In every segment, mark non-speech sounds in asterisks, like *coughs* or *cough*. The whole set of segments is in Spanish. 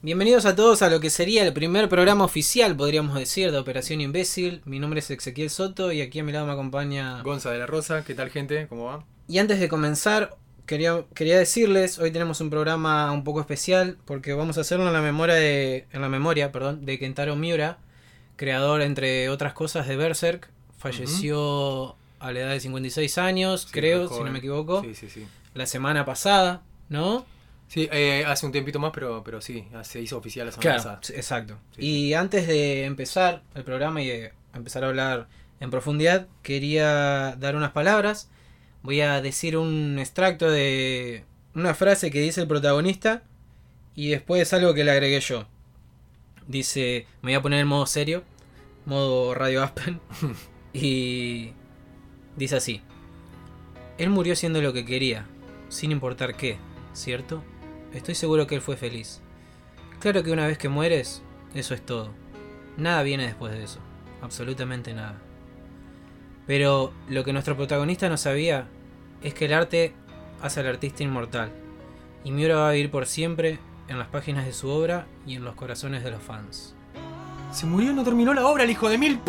Bienvenidos a todos a lo que sería el primer programa oficial, podríamos decir, de Operación Imbécil. Mi nombre es Ezequiel Soto y aquí a mi lado me acompaña... Gonza de la Rosa, ¿qué tal gente? ¿Cómo va? Y antes de comenzar, quería, quería decirles, hoy tenemos un programa un poco especial porque vamos a hacerlo en la memoria de, en la memoria, perdón, de Kentaro Miura, creador entre otras cosas de Berserk. Falleció a la edad de 56 años, Sí, creo, si no me equivoco, Sí, sí, sí. la semana pasada, ¿no? Sí, eh, hace un tiempito más, pero, pero sí, se hizo oficial la semana Claro, pasada. exacto. Sí, y antes de empezar el programa y de empezar a hablar en profundidad, quería dar unas palabras. Voy a decir un extracto de una frase que dice el protagonista y después algo que le agregué yo. Dice, me voy a poner en modo serio, modo Radio Aspen, *laughs* y dice así. Él murió siendo lo que quería, sin importar qué, ¿cierto? Estoy seguro que él fue feliz. Claro que una vez que mueres, eso es todo. Nada viene después de eso. Absolutamente nada. Pero lo que nuestro protagonista no sabía es que el arte hace al artista inmortal. Y Miura va a vivir por siempre en las páginas de su obra y en los corazones de los fans. Se murió y no terminó la obra, el hijo de mil.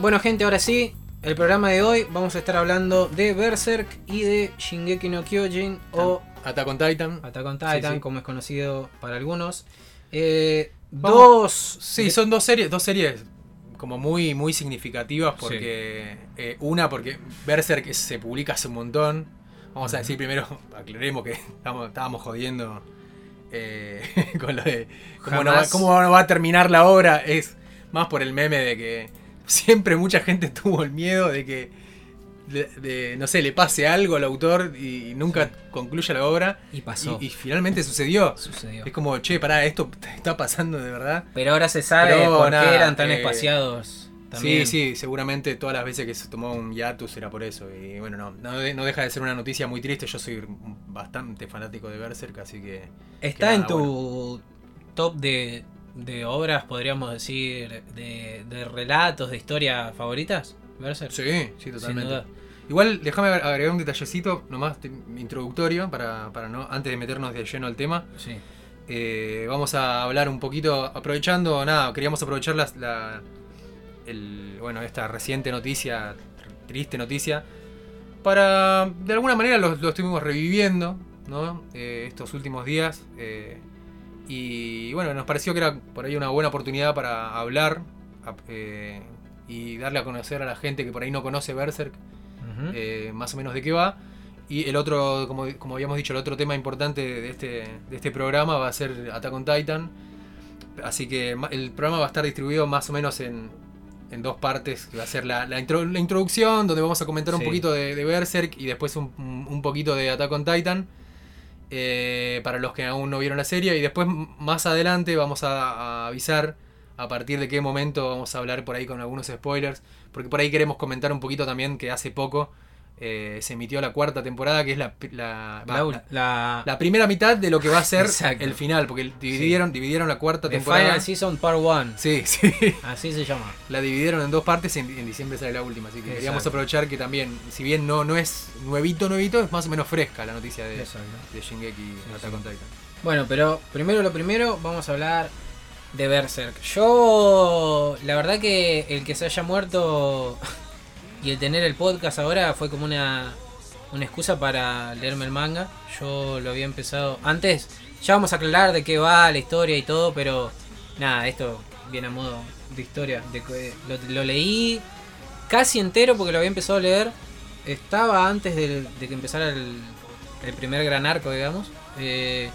Bueno gente, ahora sí, el programa de hoy vamos a estar hablando de Berserk y de Shingeki no Kyojin o Attack on Titan. Attack on Titan, sí. como es conocido para algunos. Eh, dos... Sí, son dos series, dos series como muy, muy significativas porque eh, una porque Berserk se publica hace un montón. Vamos a decir primero, *laughs* aclaremos que estamos, estábamos jodiendo eh, *laughs* con lo de cómo no, va, Jamás. cómo no va a terminar la obra. Es más por el meme de que siempre mucha gente *laughs* tuvo el miedo de que de, de, no sé, le pase algo al autor y, nunca concluya la obra. Y pasó. Y, y finalmente sucedió. Sucedió. Es como, che, pará, esto *laughs* está pasando de verdad. Pero ahora se sabe Pero por nada, qué eran tan eh, espaciados. También. Sí, sí, seguramente todas las veces que se tomó un hiatus era por eso. Y bueno, no, no, de- no deja de ser una noticia muy triste. Yo soy bastante fanático de Berserk, así que. ¿Está que en tu top de, de obras, podríamos decir, de, de relatos, de historia favoritas? Berserk. Sí, sí, totalmente. Igual, déjame agregar un detallecito nomás introductorio para, para no antes de meternos de lleno al tema. Sí. Eh, vamos a hablar un poquito, aprovechando, nada, queríamos aprovechar las- la, el, bueno, esta reciente noticia, tr- triste noticia, para, de alguna manera lo, lo estuvimos reviviendo, ¿no? Eh, estos últimos días. eh, y bueno, nos pareció que era por ahí una buena oportunidad para hablar a- eh, y darle a conocer a la gente que por ahí no conoce Berserk, eh, más o menos de qué va. Y el otro, como, como habíamos dicho, el otro tema importante de este, de este programa va a ser Attack on Titan. Así que el programa va a estar distribuido más o menos en, en dos partes. que Va a ser la, la intro- la introducción, donde vamos a comentar un poquito de, de Berserk y después un, un- un poquito de Attack on Titan. Eh, para los que aún no vieron la serie. Y después, más adelante, vamos a, a avisar a partir de qué momento vamos a hablar por ahí con algunos spoilers. Porque por ahí queremos comentar un poquito también que hace poco eh, se emitió la cuarta temporada, que es la, la, La, primera mitad de lo que va a ser *laughs* Exacto. el final. Porque dividieron, dividieron la cuarta The temporada. Final Season Part 1. Sí, sí. *laughs* Así se llama. La dividieron en dos partes y en, en diciembre sale la última. Así que queríamos aprovechar que también, si bien no, no es nuevito, nuevito, es más o menos fresca la noticia de, Exacto. de Shingeki Sí, Attack on Titan. Bueno, pero primero lo primero, vamos a hablar de Berserk. Yo, la verdad que el que se haya muerto *laughs* y el tener el podcast ahora fue como una, una excusa para leerme el manga. Yo lo había empezado antes, ya vamos a aclarar de qué va la historia y todo, pero nada, esto viene a modo de historia. De, lo, lo leí casi entero porque lo había empezado a leer. Estaba antes del- de que empezara el, el primer gran arco, digamos. Eh,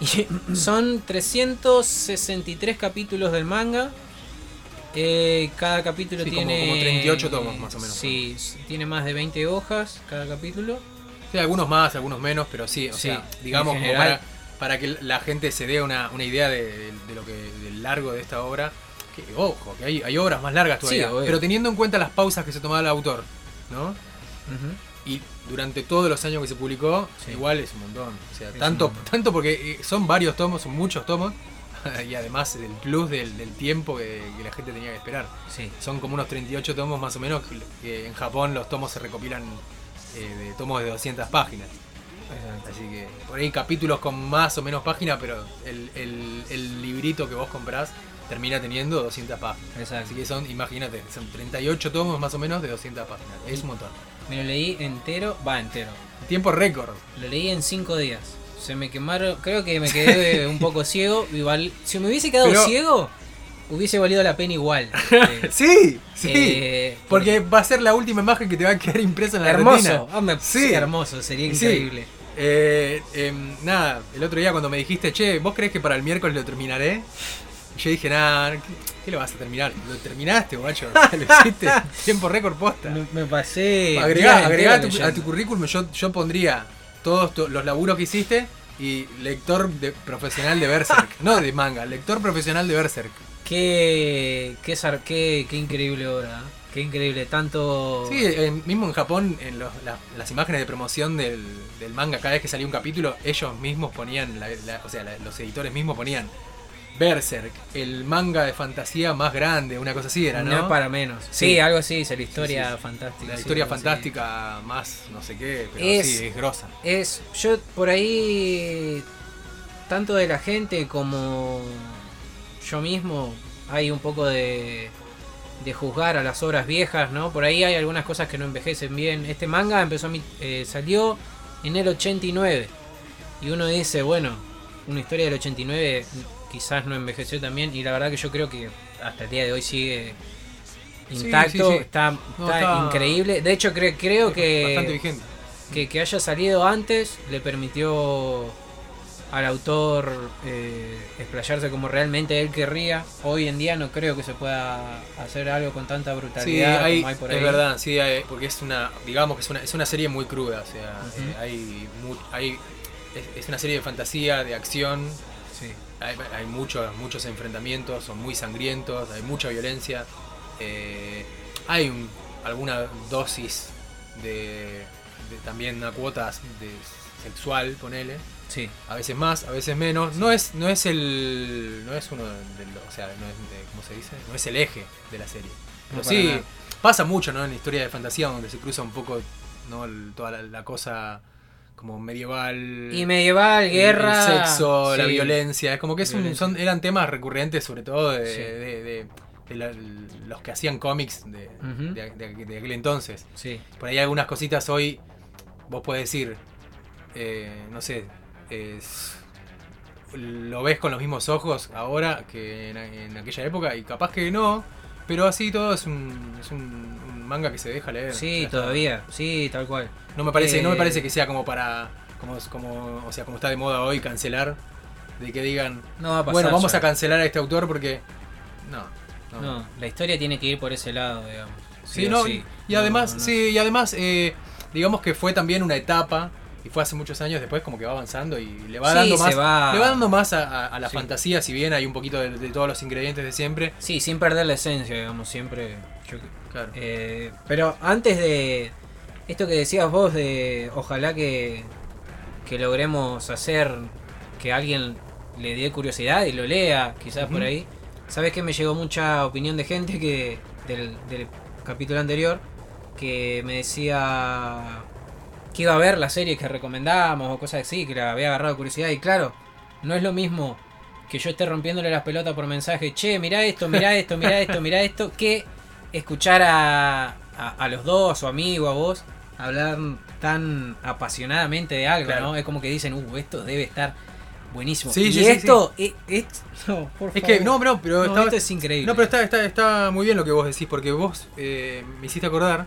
y *laughs* son 363 capítulos del manga. Eh, cada capítulo Sí, como- tiene. como 38 tomos, más o menos. Sí, tiene más de 20 hojas cada capítulo. Sí, algunos más, algunos menos, pero sí, o Sí, sea, digamos, general. para, para que la gente se dé una, una idea de, de lo que del largo de esta obra. Que, ojo, que hay, hay obras más largas todavía. Pero teniendo en cuenta las pausas que se tomaba el autor, ¿no? Y durante todos los años que se publicó, Sí. igual es un montón. O sea, Es tanto, tanto porque eh, son varios tomos, son muchos tomos. *laughs* y además el plus del, del tiempo que, que la gente tenía que esperar. Sí. Son como unos 38 tomos más o menos, que- en Japón los tomos se recopilan eh, de tomos de 200 páginas. Así que por ahí capítulos con más o menos páginas, pero el, el- el librito que vos comprás termina teniendo 200 páginas. Exacto. Así que son, imagínate, son 38 tomos más o menos de 200 páginas. Es un montón. Me lo leí entero, va entero. Tiempo récord. Lo leí en cinco días. Se me quemaron, creo que me quedé un poco *laughs* ciego. Igual, si me hubiese quedado Pero- ciego, hubiese valido la pena igual. Eh, *laughs* Sí, sí. eh, Porque va a ser la última imagen que te va a quedar impresa en la hermoso, retina. ah, me- Sí. hermoso, sería Sí. increíble. Eh, em, nada, el otro día cuando me dijiste, che, ¿vos crees que para el miércoles lo terminaré? Yo dije, nada, ¿qué, qué lo vas a terminar? Lo terminaste, guacho. *laughs* Lo hiciste. Tiempo récord posta. Me, me pasé. Agregá, agregá a, tu, a tu leyendo. currículum, yo, yo pondría todos tu- los laburos que hiciste y lector de, profesional de Berserk. *laughs* no de manga, lector profesional de Berserk. Qué, qué, qué, qué increíble obra. ¿eh? Qué increíble. Tanto. Sí, en- mismo en Japón, en los- la- las imágenes de promoción del, del manga, cada vez que salía un capítulo, ellos mismos ponían, la- la- o sea, los editores mismos ponían Berserk, el manga de fantasía más grande, una cosa así era, ¿no? no para menos. Sí, Sí. algo así, es la historia Sí, sí. fantástica. La historia fantástica más no sé qué, pero Es- sí, es grosa. Es, yo por ahí, tanto de la gente como yo mismo, hay un poco de, de juzgar a las obras viejas, ¿no? Por ahí hay algunas cosas que no envejecen bien. Este manga empezó a mi- eh, salió en el 89 y uno dice, bueno, una historia del 89 quizás no envejeció también y la verdad que yo creo que hasta el día de hoy sigue intacto, sí, sí. Está, No, está está- increíble. De hecho, cre- creo que que, que haya salido antes le permitió al autor eh, explayarse como realmente él querría. Hoy en día no creo que se pueda hacer algo con tanta Sí, brutalidad hay, como hay por ahí. es verdad, sí, hay- porque es una, digamos que es una, es una serie muy cruda, o sea, eh, hay, hay es, es una serie de fantasía, de acción, Sí. Hay, hay muchos, muchos enfrentamientos, son muy sangrientos, hay mucha violencia, eh, hay un- alguna dosis de, de también una cuota de sexual, ponele, Sí. a veces más, a veces menos. No es, no es el. No es uno de los. O sea, no es. de- ¿Cómo se dice? No es el eje de la serie. Pero No, sí, nada. pasa mucho, ¿no? En la historia de fantasía, donde se cruza un poco, ¿no? El- toda la, la cosa como medieval. Y medieval, el- guerra. El sexo, la violencia. Es como que es un- son, eran temas recurrentes, sobre todo de, Sí. de- de- de la- los que hacían cómics de, Ujú. de- aquel entonces. Sí. Por ahí algunas cositas hoy, vos podés decir, eh, no sé, es- lo ves con los mismos ojos ahora que en, en aquella época y capaz que no, pero así todo es un, es un manga que se deja leer. Sí, todavía. Sí, tal cual. No me parece, no me Eh, parece que sea como para, como, como, o sea, como está de moda hoy cancelar, de que digan, No va a pasar. bueno, vamos ya. a cancelar a este autor porque, no, no. No, la historia tiene que ir por ese lado, digamos. Sí, o no, sí. y No, además, no. sí, y además, eh, digamos que fue también una etapa, y fue hace muchos años después, como que va avanzando y le va Sí, dando más, va- le va dando más a, a- a la Sí. fantasía, si bien hay un poquito de, de todos los ingredientes de siempre. Sí, sin perder la esencia, digamos, siempre. yo- Claro. Eh, pero antes de esto que decías vos de ojalá que, que logremos hacer que alguien le dé curiosidad y lo lea, quizás por ahí. Sabes que me llegó mucha opinión de gente que del, del capítulo anterior que me decía que iba a ver la serie que recomendábamos o cosas así, que le había agarrado curiosidad y claro, no es lo mismo que yo esté rompiéndole las pelotas por mensaje, che, mirá esto, mirá esto, mirá esto, mirá esto, que escuchar a, a, a los dos o a mí o a vos hablar tan apasionadamente de algo, Claro. ¿no? Es como que dicen, uh, esto debe estar buenísimo. Sí, y sí, esto, e- es- *laughs* no, por Es que, favor. no, no, pero No, esto es increíble. No, pero está, está, está muy bien lo que vos decís, porque vos eh, me hiciste acordar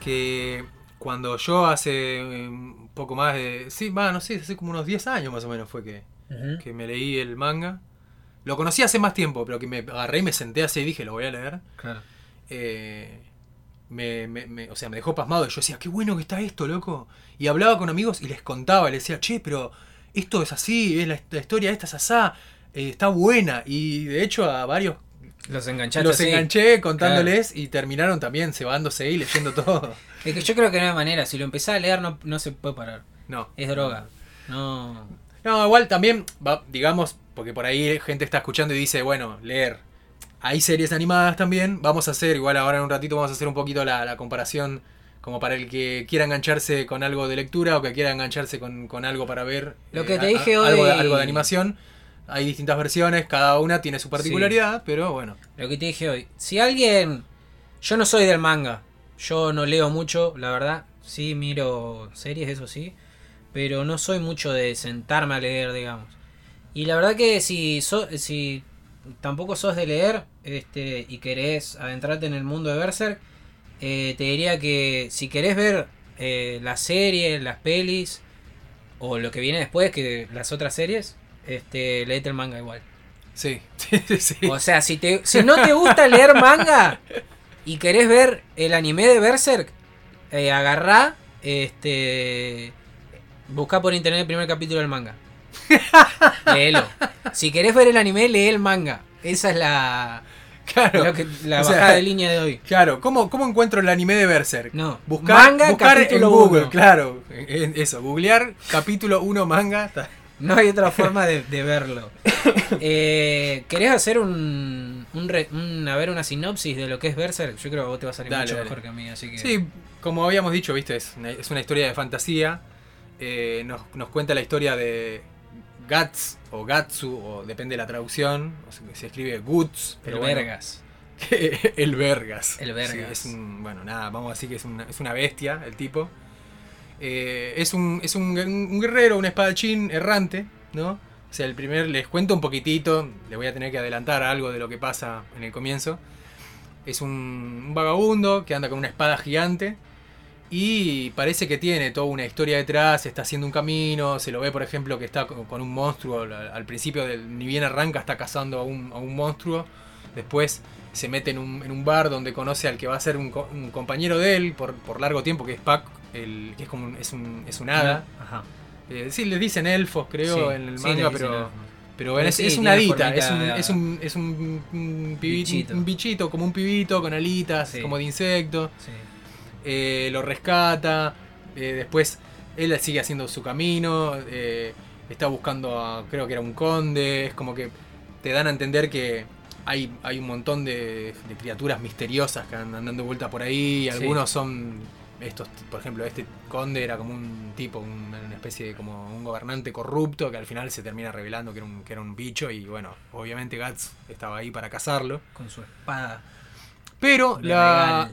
que cuando yo hace un poco más de... Sí, va, no sé, hace como unos 10 años más o menos fue que, que me leí el manga. Lo conocí hace más tiempo, pero que me agarré y me senté así y dije, lo voy a leer. Claro. Eh, me, me- me- o sea, me dejó pasmado. Y yo decía, qué bueno que está esto, loco. Y hablaba con amigos y les contaba, les decía, che, pero esto es así, es la, la historia esta es asá, eh, está buena. Y de hecho a varios Los enganchaste los así. enganché contándoles y terminaron también cebándose y leyendo todo. Es que yo creo que no hay manera. Si lo empezás a leer, no, no se puede parar. No. Es droga. No. No, igual también, digamos, porque por ahí gente está escuchando y dice, bueno, leer. Hay series animadas también. Vamos a hacer, igual ahora en un ratito vamos a hacer un poquito la, la comparación como para el que quiera engancharse con algo de lectura o que quiera engancharse con, con algo para ver. Lo que eh, te a- dije a- hoy- Algo de, algo de animación. Hay distintas versiones, cada una tiene su particularidad, pero bueno. Lo que te dije hoy. Si alguien. Yo no soy del manga. Yo no leo mucho, la verdad. Sí, miro series, eso sí. Pero no soy mucho de sentarme a leer, digamos. Y la verdad que si, so- si tampoco sos de leer este, y querés adentrarte en el mundo de Berserk, eh, te diría que si querés ver eh, las series, las pelis o lo que viene después, que las otras series, este, leete el manga igual. Sí, *laughs* sí, sí. O sea, si, te, si no te gusta leer manga y querés ver el anime de Berserk, eh, agarrá, este, busca por internet el primer capítulo del manga. *laughs* Léelo. Si querés ver el anime, lee el manga. Esa es la, Claro. que- la O sea, bajada de línea de hoy. Claro, ¿cómo, ¿cómo encuentro el anime de Berserk? No. Buscar, Manga, buscar en Google, uno. claro. Eso, googlear capítulo 1 manga. ta- No hay otra forma de, de verlo. *laughs* Eh, ¿Querés hacer un, un, re- un- a ver, una sinopsis de lo que es Berserk? Yo creo que vos te va a salir Dale, mucho dale. mejor que a mí, así que... Sí, como habíamos dicho, viste, es una, es una historia de fantasía. Eh, nos, nos cuenta la historia de Guts o Gatsu, o depende de la traducción. o sea, se escribe Guts, el pero bueno, Vergas. que- *laughs* el Vergas. El Vergas. Sí, es un, bueno, nada, vamos a decir que es una, es una bestia el tipo. Eh, es un, es un, un guerrero, un espadachín errante, ¿no? O sea, el primer, les cuento un poquitito, le voy a tener que adelantar algo de lo que pasa en el comienzo. Es un, un vagabundo que anda con una espada gigante y parece que tiene toda una historia detrás, está haciendo un camino, se lo ve por ejemplo que está con un monstruo, al, principio del, ni bien arranca está cazando a un, a un monstruo, después se mete en un, en un bar donde conoce al que va a ser un, un compañero de él por, por largo tiempo, que es Pac, el, que es como un, es un, es un hada. Ajá. Eh, sí, les dicen elfos creo Sí, en el manga, le pero... elfos. Pero bueno, es, Sí, es una es un, de es un, es un, Bichito. un bichito, como un pibito con alitas, como de insecto. Eh, lo rescata, eh, después él sigue haciendo su camino, eh, está buscando a, creo que era un conde, es como que te dan a entender que hay, hay un montón de, de criaturas misteriosas que andan dando vuelta por ahí, Sí. algunos son estos, por ejemplo, este conde era como un tipo, un- una especie de como un gobernante corrupto que al final se termina revelando que era un, que era un bicho y bueno, obviamente Guts estaba ahí para cazarlo. Con su espada. Pero la...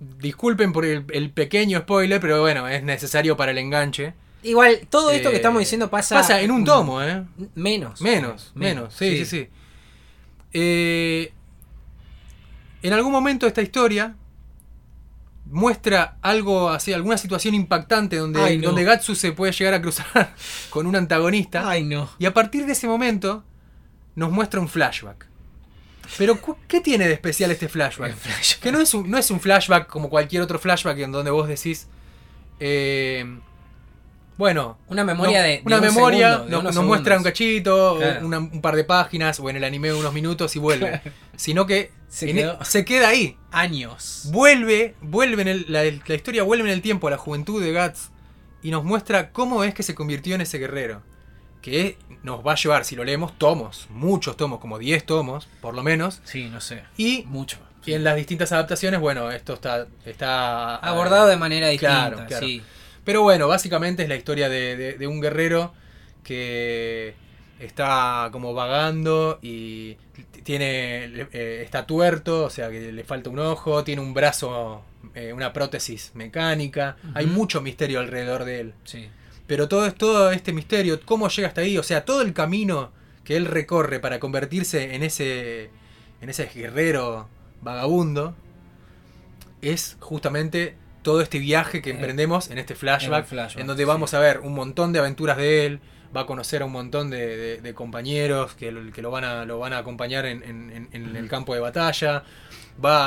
disculpen por el, el pequeño spoiler, pero bueno, es necesario para el enganche. Igual, todo esto Eh, que estamos diciendo pasa. Pasa en un tomo, ¿eh? Menos. Menos, menos, sí, sí, sí. Eh, en algún momento esta historia muestra algo así, alguna situación impactante donde, Ay, no. donde Gatsu se puede llegar a cruzar *laughs* con un antagonista. Ay, no. Y a partir de ese momento nos muestra un flashback. Pero ¿qué tiene de especial este flashback? Que no es un, no es un flashback como cualquier otro flashback en donde vos decís... eh, bueno, Una memoria no, de. de una un memoria, segundo, de nos muestra un cachito, o Claro. una- un par de páginas, o en el anime unos minutos y vuelve. Sino que Se en- quedó. se queda ahí. Años. Vuelve, vuelve en el- la, la historia vuelve en el tiempo a la juventud de Guts y nos muestra cómo es que se convirtió en ese guerrero. Que nos va a llevar, si lo leemos, tomos, muchos tomos, como 10 tomos, por lo menos. Sí, no sé. Y, Mucho. y en las distintas adaptaciones, bueno, esto está, está Abordado de manera distinta. Claro, claro. Sí. Pero bueno, básicamente es la historia de, de- de un guerrero que está como vagando y tiene eh, está tuerto, o sea que le falta un ojo, tiene un brazo, eh, una prótesis mecánica. Hay mucho misterio alrededor de él. Sí. Pero todo, es- todo este misterio, cómo llega hasta ahí, o sea, todo el camino que él recorre para convertirse en ese, en ese guerrero vagabundo, es justamente todo este viaje que Eh, emprendemos en este flashback, en, flashback, donde sí. vamos a ver un montón de aventuras de él, va a conocer a un montón de, de- de compañeros que, lo, que lo van a, lo van a acompañar en, en- el campo de batalla, va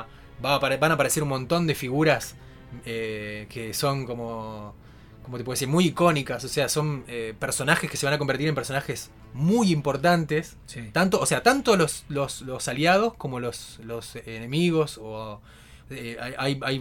a, va a van a aparecer un montón de figuras eh, que son como, como te puedo decir, muy icónicas, o sea, son eh, personajes que se van a convertir en personajes muy importantes, Sí. tanto, o sea, tanto los, los, los aliados como los, los enemigos o eh, hay, hay-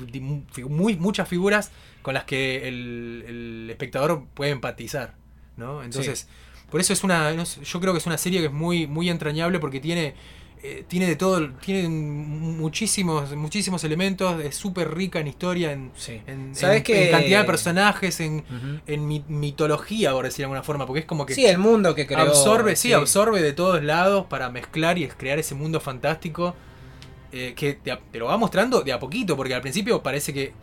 muy, muchas figuras con las que el, el espectador puede empatizar. ¿no? Entonces, por eso es una, yo creo que es una serie que es muy, muy entrañable porque tiene, eh, tiene de todo, tiene muchísimos, muchísimos elementos, es súper rica en historia, en, Sí. en, ¿Sabes en- que- en cantidad de personajes, en, en mi- mitología, por decir de alguna forma, porque es como que Sí, el mundo que creó. absorbe, sí, absorbe de todos lados para mezclar y crear ese mundo fantástico eh, que te, lo va mostrando de a poquito, porque al principio parece que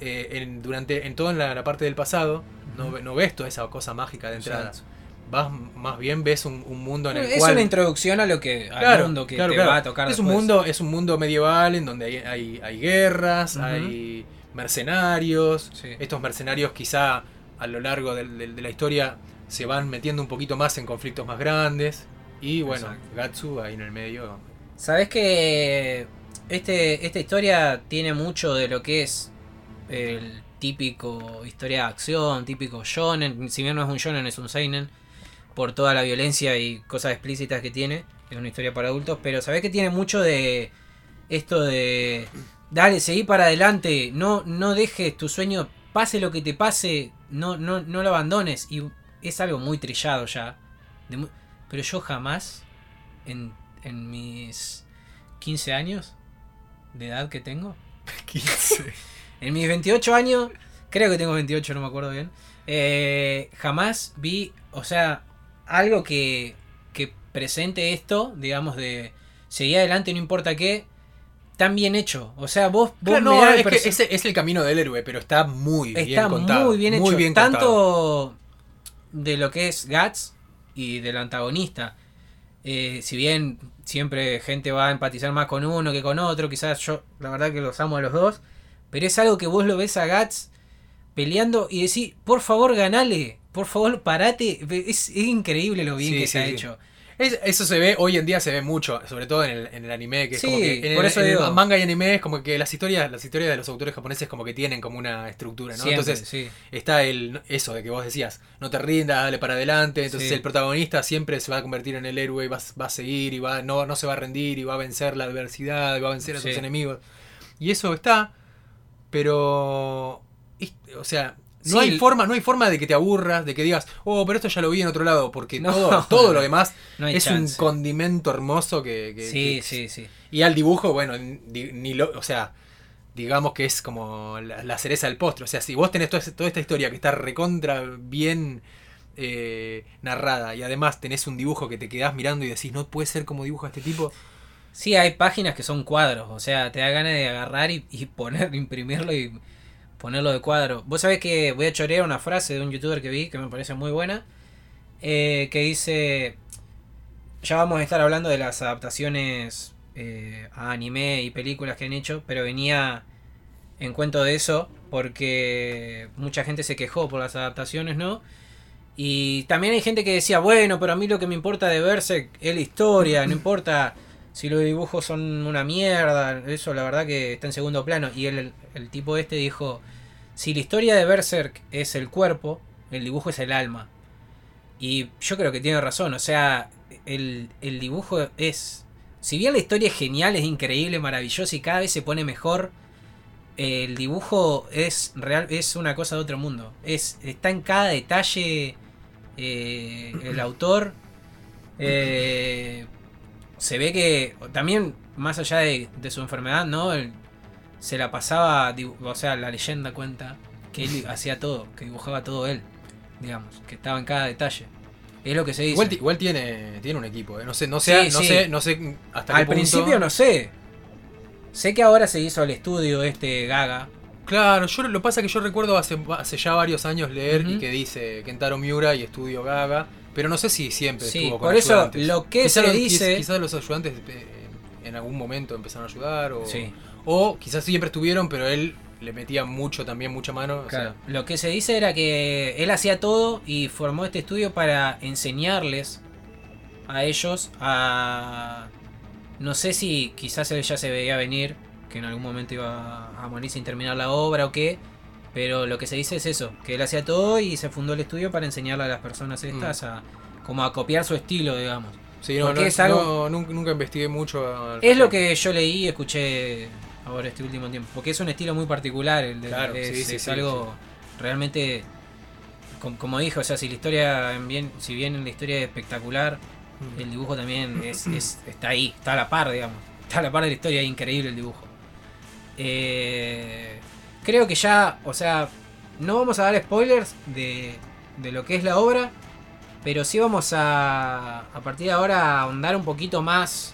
eh, en, durante en toda la, la parte del pasado no, no ves toda esa cosa mágica de entrada. Exacto. Vas más bien ves un, un mundo en el Es cual una introducción a lo que al Claro, mundo que claro, te claro. va a tocar es un después. mundo es un mundo medieval en donde hay, hay, hay guerras hay mercenarios Sí. estos mercenarios quizá a lo largo del- de, la historia se van metiendo un poquito más en conflictos más grandes y bueno Exacto. Gatsu ahí en el medio Sabes que este, esta historia tiene mucho de lo que es el típico historia de acción, típico shonen, si bien no es un shonen es un seinen por toda la violencia y cosas explícitas que tiene, es una historia para adultos, pero sabes que tiene mucho de esto de dale, seguí para adelante, no no dejes tu sueño, pase lo que te pase, no no no lo abandones y es algo muy trillado ya. de pero yo jamás en, en mis 15 años de edad que tengo, *laughs* 15 *laughs* en mis 28 años, creo que tengo 28, no me acuerdo bien, eh, jamás vi, o sea, algo que, que presente esto, digamos, de seguir adelante no importa qué, tan bien hecho. O sea, vos, vos Claro, no, es, que ese es el camino del héroe pero está muy bien está contado muy bien hecho. bien tanto contado. de lo que es Guts y del antagonista. Eh, si bien siempre gente va a empatizar más con uno que con otro, quizás yo la verdad que los amo a los dos, pero es algo que vos lo ves a Guts peleando y decís, por favor ganale, por favor parate, es, es increíble lo bien Sí, que sí, se ha hecho. Es- eso se ve, hoy en día se ve mucho, sobre todo en el, en el anime, que es Sí, como que en, por el, eso en el manga y anime es como que las historias, las historias de los autores japoneses como que tienen como una estructura, ¿no? Siempre, Entonces sí. está el eso de que vos decías, no te rindas, dale para adelante, entonces Sí. el protagonista siempre se va a convertir en el héroe y va, va a seguir y va, no, no se va a rendir y va a vencer la adversidad, y va a vencer a sus enemigos. Y eso está, pero es- o sea, no Sí, hay forma, no hay forma de que te aburras, de que digas, oh, pero esto ya lo vi en otro lado, porque No. todo, todo lo demás *laughs* No es chance. un condimento hermoso que, que- Sí, que- sí, sí. y al dibujo bueno ni, ni lo o sea digamos que es como la, la cereza del postre o sea si vos tenés toda, toda esta historia que está recontra bien eh, narrada y además tenés un dibujo que te quedás mirando y decís no puede ser como dibuja este tipo Sí, hay páginas que son cuadros, o sea, te da ganas de agarrar y, y poner, *laughs* imprimirlo y ponerlo de cuadro. Vos sabés que voy a chorear una frase de un youtuber que vi que me parece muy buena, eh, que dice, ya vamos a estar hablando de las adaptaciones eh, a anime y películas que han hecho, pero venía en cuento de eso porque mucha gente se quejó por las adaptaciones, ¿no? Y también hay gente que decía, bueno, pero a mí lo que me importa de verse es la historia, no importa si los dibujos son una mierda, eso la verdad que está en segundo plano. Y el, el tipo este dijo, si la historia de Berserk es el cuerpo, el dibujo es el alma. Y yo creo que tiene razón, o sea, el, el dibujo es... Si bien la historia es genial, es increíble, maravillosa y cada vez se pone mejor, el dibujo es real, es una cosa de otro mundo. Es, está en cada detalle eh, el autor. eh, se ve que también, más allá de, de su enfermedad, ¿no? Él se la pasaba, o sea, la leyenda cuenta que él hacía todo, que dibujaba todo él, digamos, que estaba en cada detalle. Es lo que se dice. igual, ti- igual tiene tiene un equipo ¿eh? no sé no sé Sí, no sí. sé no sé hasta qué Al punto- principio no sé. Sé que ahora se hizo el estudio este Gaga. Claro, yo lo pasa que yo recuerdo hace, hace ya varios años leer y que dice Kentaro Miura y Estudio Gaga, pero no sé si siempre Sí, estuvo con por eso ayudantes. lo que Quizá se dice- Quizás los ayudantes eh, en algún momento empezaron a ayudar o, Sí. o quizás siempre estuvieron, pero él le metía mucho también, mucha mano. o Claro. sea, Lo que se dice era que él hacía todo y formó este estudio para enseñarles a ellos a... No sé si quizás él ya se veía venir, que en algún momento iba a morir sin terminar la obra o qué, pero lo que se dice es eso, que él hacía todo y se fundó el estudio para enseñarle a las personas estas a como a copiar su estilo, digamos. sí, no, no- es algo- no, nunca, investigué mucho. al Es lo que yo leí y escuché ahora este último tiempo. Porque es un estilo muy particular. El de, Claro, es, sí, sí, es algo realmente com- como dije, o sea, si la historia, en bien, si bien la historia es espectacular, Mm. el dibujo también es, es- está ahí, está a la par, digamos. Está a la par de la historia, es increíble el dibujo. Eh, creo que ya, o sea, no vamos a dar spoilers de, de lo que es la obra, pero sí vamos a, a partir de ahora, a ahondar un poquito más.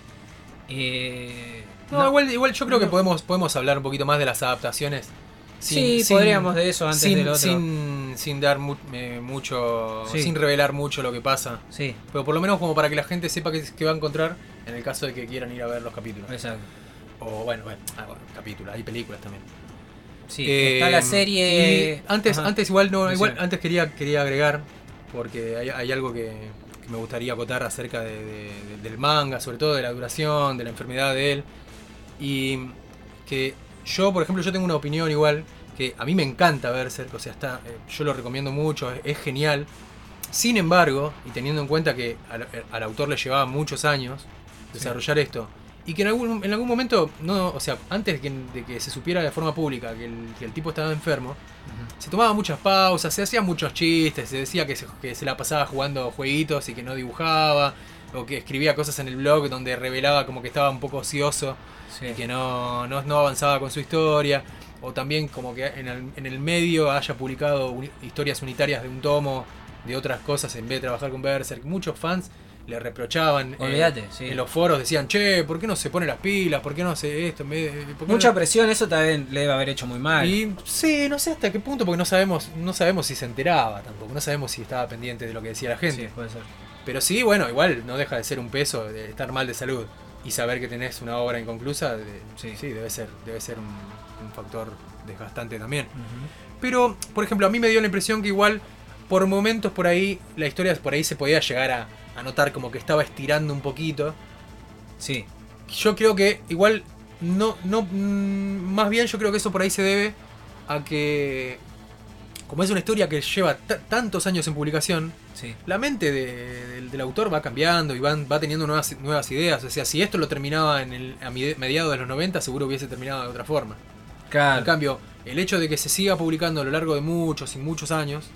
eh, No, no- igual, igual yo creo que podemos, podemos hablar un poquito más de las adaptaciones. sí, podríamos de eso antes sin, del otro. sin, sin dar mu- eh, mucho, Sí. sin revelar mucho lo que pasa. Sí, Pero por lo menos como para que la gente sepa qué, qué va a encontrar en el caso de que quieran ir a ver los capítulos. exacto. O bueno, bueno, ah, bueno, capítulos, hay películas también. Sí, Eh, está la serie. antes, Ajá. antes igual no, igual antes quería, quería agregar, porque hay, hay algo que, que me gustaría acotar acerca de- de- de- del manga, sobre todo de la duración, de la enfermedad de él. Y que yo, por ejemplo, yo tengo una opinión igual, que a mí me encanta Berserk, o sea, está, eh, yo lo recomiendo mucho, es, es genial. Sin embargo, y teniendo en cuenta que al, al autor le llevaba muchos años desarrollar esto, y que en algún, en algún momento, no, o sea, antes de que, de que se supiera de forma pública que el, que el tipo estaba enfermo, se tomaba muchas pausas, se hacían muchos chistes, se decía que se, que se la pasaba jugando jueguitos y que no dibujaba, o que escribía cosas en el blog donde revelaba como que estaba un poco ocioso Sí. y que no, no, no avanzaba con su historia, o también como que en el, en el medio haya publicado historias unitarias de un tomo de otras cosas en vez de trabajar con Berserk. Muchos fans le reprochaban. eh, Olvídate, sí. En los foros decían, che, ¿por qué no se pone las pilas? ¿Por qué no hace esto? Mucha no-?" presión, eso también le debe haber hecho muy mal. Y sí, no sé hasta qué punto, porque no sabemos, no sabemos si se enteraba tampoco, no sabemos si estaba pendiente de lo que decía la gente. Sí, puede ser. Pero sí, bueno, igual no deja de ser un peso de estar mal de salud y saber que tenés una obra inconclusa, de- Sí. sí. debe ser, debe ser un, un factor desgastante también. Pero, por ejemplo, a mí me dio la impresión que igual, por momentos por ahí, la historia por ahí se podía llegar a, a notar como que estaba estirando un poquito. Sí, Yo creo que igual, no, no, mm, más bien yo creo que eso por ahí se debe a que, como es una historia que lleva ta- tantos años en publicación, sí. la mente de- del, del autor va cambiando y van, va teniendo nuevas, nuevas ideas. O sea, si esto lo terminaba en el, a mediados de los 90, seguro hubiese terminado de otra forma. En Claro. cambio, el hecho de que se siga publicando a lo largo de muchos y muchos años,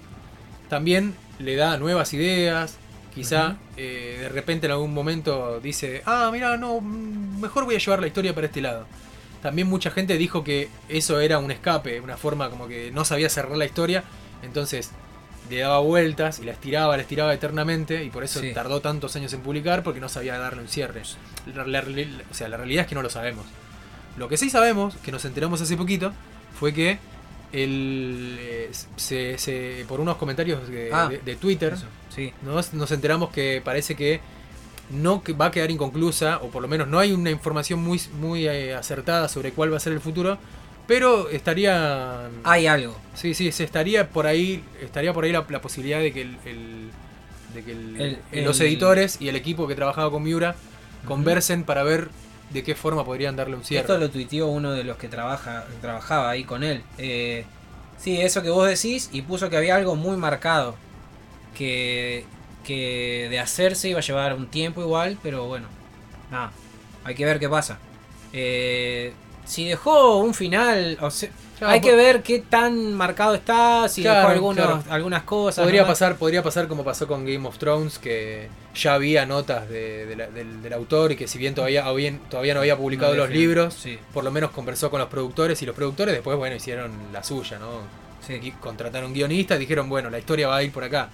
también le da nuevas ideas. Quizá eh, de repente en algún momento dice, ah, mira, no, mm, mejor voy a llevar la historia para este lado. También mucha gente dijo que eso era un escape, una forma como que no sabía cerrar la historia, entonces le daba vueltas y la estiraba, la estiraba eternamente y por eso Sí. tardó tantos años en publicar porque no sabía darle un cierre. La- la- la- o sea, la realidad es que no lo sabemos. Lo que sí sabemos, que nos enteramos hace poquito, fue que el, eh, se, se- por unos comentarios de, Ah, de- de Twitter Eso, Sí. nos, nos enteramos que parece que no va a quedar inconclusa, o por lo menos no hay una información muy, muy eh, acertada sobre cuál va a ser el futuro, pero estaría... Hay algo. Sí, sí, se estaría por ahí, estaría por ahí la, la posibilidad de que, el, el- de que los editores y el equipo que trabajaba con Miura conversen para ver de qué forma podrían darle un cierre. Esto lo tuiteó uno de los que trabaja, trabajaba ahí con él. Eh, sí, eso que vos decís, y puso que había algo muy marcado. Que, que de hacerse iba a llevar un tiempo igual, pero bueno, nada, hay que ver qué pasa. Eh, si dejó un final, Claro, hay que ver qué tan marcado está, si Claro, dejó algunos, claro. algunas cosas. Podría ¿no? pasar, podría pasar como pasó con Game of Thrones, que ya había notas de- de la- del, del autor y que si bien todavía, todavía no había publicado No los libros, Sí, por lo menos conversó con los productores y los productores después, bueno, hicieron la suya, ¿no? sí. Y contrataron guionistas y dijeron, bueno, la historia va a ir por acá.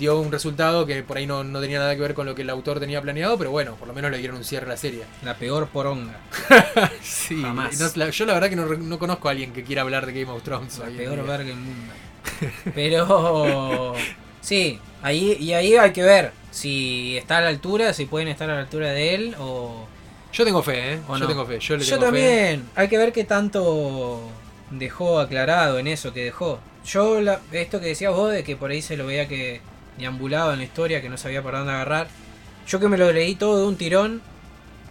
Dio un resultado que por ahí no, no tenía nada que ver con lo que el autor tenía planeado, pero bueno, por lo menos le dieron un cierre a la serie. La peor poronga. *laughs* Sí, Jamás. no- la- yo la verdad que no, no conozco a alguien que quiera hablar de Game of Thrones. La peor verga del mundo. *laughs* Pero sí, ahí y ahí hay que ver si está a la altura, si pueden estar a la altura de él o Yo tengo fe, ¿eh? O Yo tengo fe. Yo, le yo tengo fe. también. Hay que ver qué tanto dejó aclarado en eso que dejó. Yo la- esto que decías vos de que por ahí se lo veía que deambulaba en la historia, que no sabía por dónde agarrar. Yo que me lo leí todo de un tirón.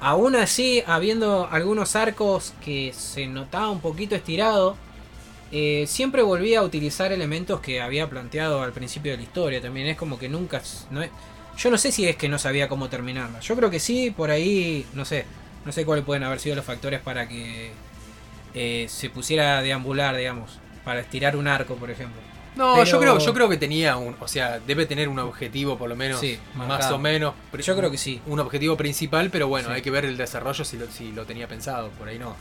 Aún así, habiendo algunos arcos que se notaba un poquito estirado, eh, siempre volvía a utilizar elementos que había planteado al principio de la historia. También es como que nunca... No es- yo no sé si es que no sabía cómo terminarla. Yo creo que sí, por ahí, no sé. No sé cuáles pueden haber sido los factores para que eh, se pusiera a deambular, digamos. Para estirar un arco, por ejemplo. No, Pero- yo creo, yo creo que tenía un, o sea, debe tener un objetivo por lo menos, Sí, más o menos. Yo creo que sí. Un objetivo principal, pero bueno, Sí. hay que ver el desarrollo si lo, si lo tenía pensado, por ahí no.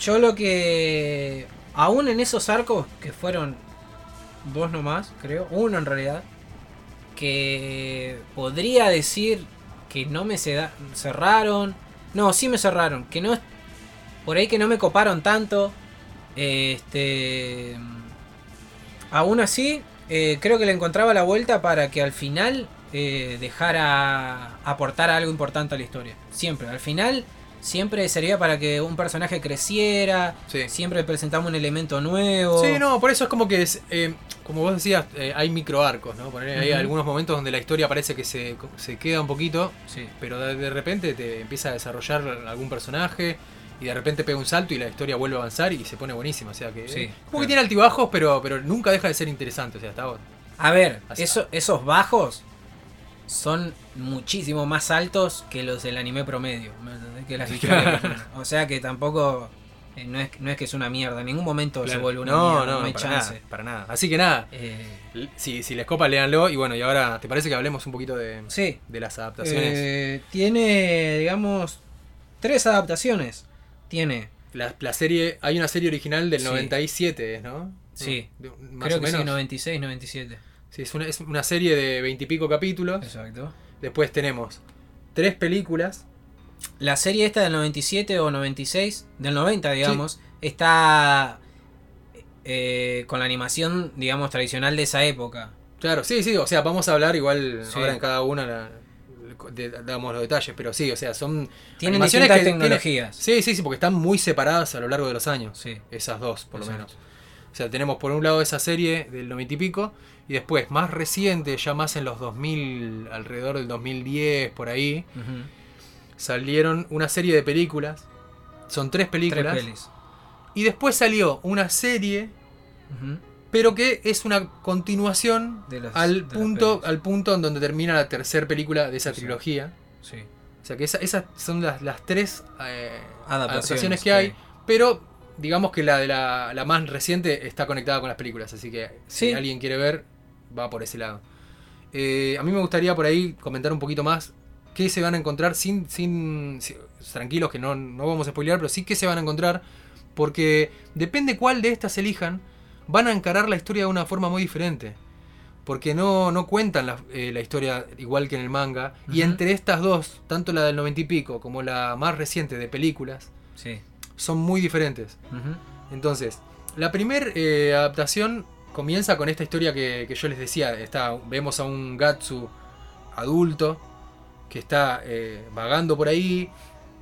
Yo lo que. Aún en esos arcos, que fueron dos nomás, creo, uno en realidad, que podría decir que no me cerraron. No, sí me cerraron. Que no. Por ahí que no me coparon tanto. Este. Aún así, eh, creo que le encontraba la vuelta para que al final eh, dejara aportar algo importante a la historia. Siempre, al final, siempre sería para que un personaje creciera. Sí. Siempre presentamos un elemento nuevo. Sí, no, por eso es como que, es, eh, como vos decías, eh, hay microarcos, ¿no? Poner, Hay algunos momentos donde la historia parece que se, se queda un poquito, Sí. pero de, de repente te empieza a desarrollar algún personaje y de repente pega un salto y la historia vuelve a avanzar y se pone buenísima. O sea que, Sí, como que tiene altibajos, pero, pero nunca deja de ser interesante. O sea, está A ver, eso- esos bajos son muchísimo más altos que los del anime promedio. Que las *laughs* historias. O sea que tampoco. eh, no, es, no es que es una mierda. En ningún momento se vuelve una no, mierda. no, No, hay para chance. nada, para nada. Así que nada, Eh, si, si les copa, léanlo. Y bueno, y ahora, ¿te parece que hablemos un poquito de, sí. de las adaptaciones? Eh, tiene, digamos, tres adaptaciones. Tiene, La, la serie, hay una serie original del Sí. 97, ¿no? Sí. De- más creo o que sí, menos. 96, 97. Sí, es una, es una serie de veintipico capítulos. Exacto. Después tenemos tres películas. La serie esta del 97 o 96, del 90 digamos, está eh, con la animación, digamos, tradicional de esa época. Claro, sí, sí, o sea, vamos a hablar igual Sí. ahora en cada una, la- de- damos los detalles, pero sí, o sea, son Tienen animaciones que tienen- tecnologías. Sí, sí, sí, porque están muy separadas a lo largo de los años. Sí. Esas dos, por lo menos. O sea, tenemos por un lado esa serie del 90 y pico, y después, más reciente, ya más en los 2000, alrededor del 2010, por ahí, salieron una serie de películas. Son tres películas. Tres pelis. Y después salió una serie, Ujú. Pero que es una continuación De las- de al punto al punto en donde termina la tercera película de esa Sí. trilogía. Sí. O sea que esa- esas son las, las tres eh, Adaptaciones, adaptaciones que sí. hay, pero digamos que la de la, la más reciente está conectada con las películas, así que si alguien quiere ver, va por ese lado. Eh, a mí me gustaría por ahí comentar un poquito más qué se van a encontrar sin, sin, si- tranquilos que no, no vamos a spoilear, pero sí qué se van a encontrar, porque depende cuál de estas elijan, van a encarar la historia de una forma muy diferente. Porque no, no cuentan la, eh, la historia igual que en el manga. Y entre estas dos, tanto la del noventa y pico como la más reciente de películas, Sí. son muy diferentes. Entonces, la primera adaptación comienza con esta historia que, que yo les decía. Está, vemos a un Gatsu adulto que está eh, vagando por ahí.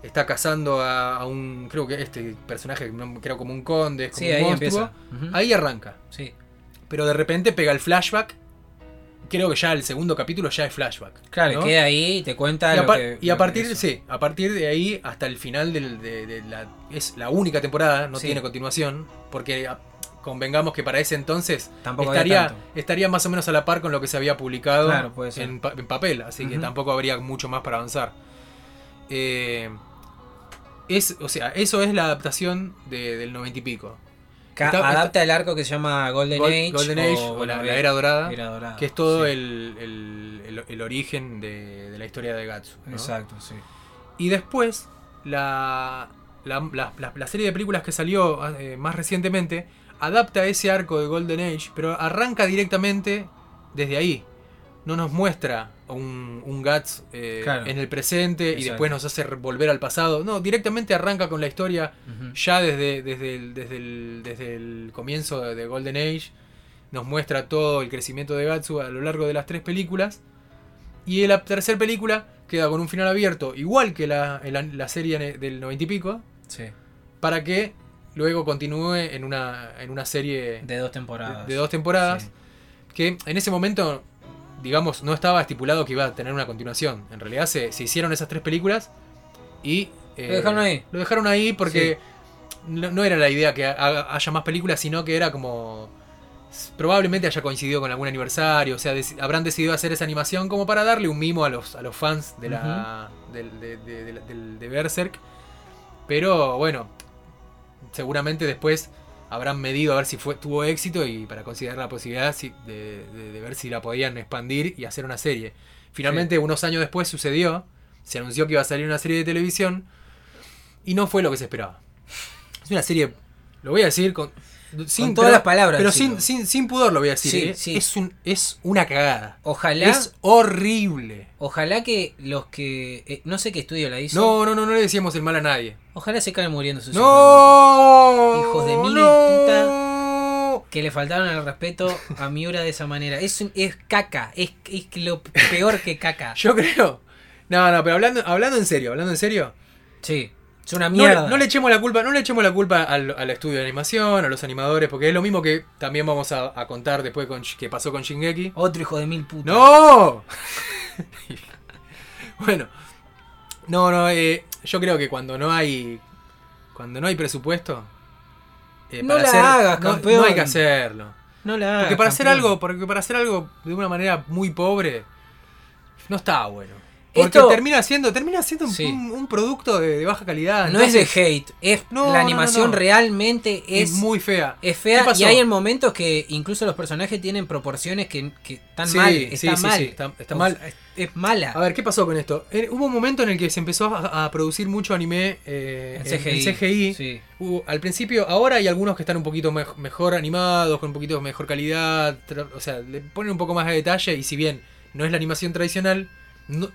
Está cazando a, a un, creo que este personaje, no- creo como un conde, es como Sí, un ahí monstruo. Ahí arranca. Sí. Pero de repente pega el flashback. Creo que ya el segundo capítulo ya es flashback. Claro, ¿no? queda ahí y te cuenta Y a, lo par- que- y a lo- partir, eso. sí, a partir de ahí hasta el final del- de, de la. Es la única temporada, no Sí. tiene continuación. Porque a- convengamos que para ese entonces Tampoco estaría, estaría más o menos a la par con lo que se había publicado Claro, en, pa- en papel. Así que tampoco habría mucho más para avanzar. Eh, es, o sea, eso es la adaptación de- del noventa y pico. Ca- Está- adapta el arco que se llama Golden Gol- Age. Golden Age o, la, era dorada. Era dorada, que es todo sí. el, el- el- el origen de, de la historia de Gatsu. ¿no? Exacto, sí. Y después, la, la, la- la- la serie de películas que salió eh, más recientemente adapta ese arco de Golden Age, pero arranca directamente desde ahí. No nos muestra un, un Guts eh, Claro. en el presente y después nos hace volver al pasado. No, directamente arranca con la historia ya desde, desde, el, desde, el, desde el comienzo de, de Golden Age. Nos muestra todo el crecimiento de Gatsu a lo largo de las tres películas. Y en la tercera película queda con un final abierto, igual que la, en la, la serie del noventa y pico, Sí. para que luego continúe en una, en una serie De dos temporadas. de, de dos temporadas. Sí. Que en ese momento, digamos, no estaba estipulado que iba a tener una continuación. En realidad se, se hicieron esas tres películas y... eh, Lo dejaron ahí. Lo dejaron ahí porque no, no era la idea que haga- haya más películas, sino que era como... Probablemente haya coincidido con algún aniversario, o sea, habrán decidido hacer esa animación como para darle un mimo a los, a los fans de la del- de, de- de la- del- de Berserk. Pero bueno, seguramente después habrán medido a ver si fue, tuvo éxito y para considerar la posibilidad si- de, de- de ver si la podían expandir y hacer una serie. Finalmente, unos años después sucedió, se anunció que iba a salir una serie de televisión y no fue lo que se esperaba. Es una serie, lo voy a decir con, sin, todas pero- las palabras, pero sin, sin, sin pudor lo voy a decir. Sí, ¿eh? sí. Es, un, es una cagada. Ojalá, Es horrible. ojalá que los que. eh, no sé qué estudio la hizo. No, no, no, no le decíamos el mal a nadie. Ojalá se caen muriendo sus ¡No! Hijos de mil no. que le faltaron el respeto a Miura de esa manera. Es, es caca, es, es lo peor que caca. *laughs* Yo creo. No, no, pero hablando, hablando en serio, hablando en serio. Sí, es una No, mierda. le- no le echemos la culpa, no le echemos la culpa al, al estudio de animación, a los animadores, porque es lo mismo que también vamos a, a contar después con, que pasó con Shingeki. Otro hijo de mil putas. ¡No! *laughs* bueno. No, no, eh, yo creo que cuando no hay. Cuando no hay presupuesto. eh, No la hagas, no- campeón. No hay que hacerlo. No la hagas, Porque para hacer algo, porque para hacer algo de una manera muy pobre, no está bueno. Porque Esto- termina siendo, termina siendo un, Sí. un- un producto de, de baja calidad. No es de hate, es No, la animación no. realmente es, es, muy fea. es ¿Qué fea y hay en momentos que incluso los personajes tienen proporciones que, que están Sí, mal, sí, está sí, mal. sí, está- está mal. Es, mala. A ver, ¿qué pasó con esto? Eh, hubo un momento en el que se empezó a, a producir mucho anime eh, En CGI. en CGI. Sí. Hubo- al principio, ahora hay algunos que están un poquito mej- mejor animados, con un poquito mejor calidad, o sea, le ponen un poco más de detalle y si bien no es la animación tradicional, no-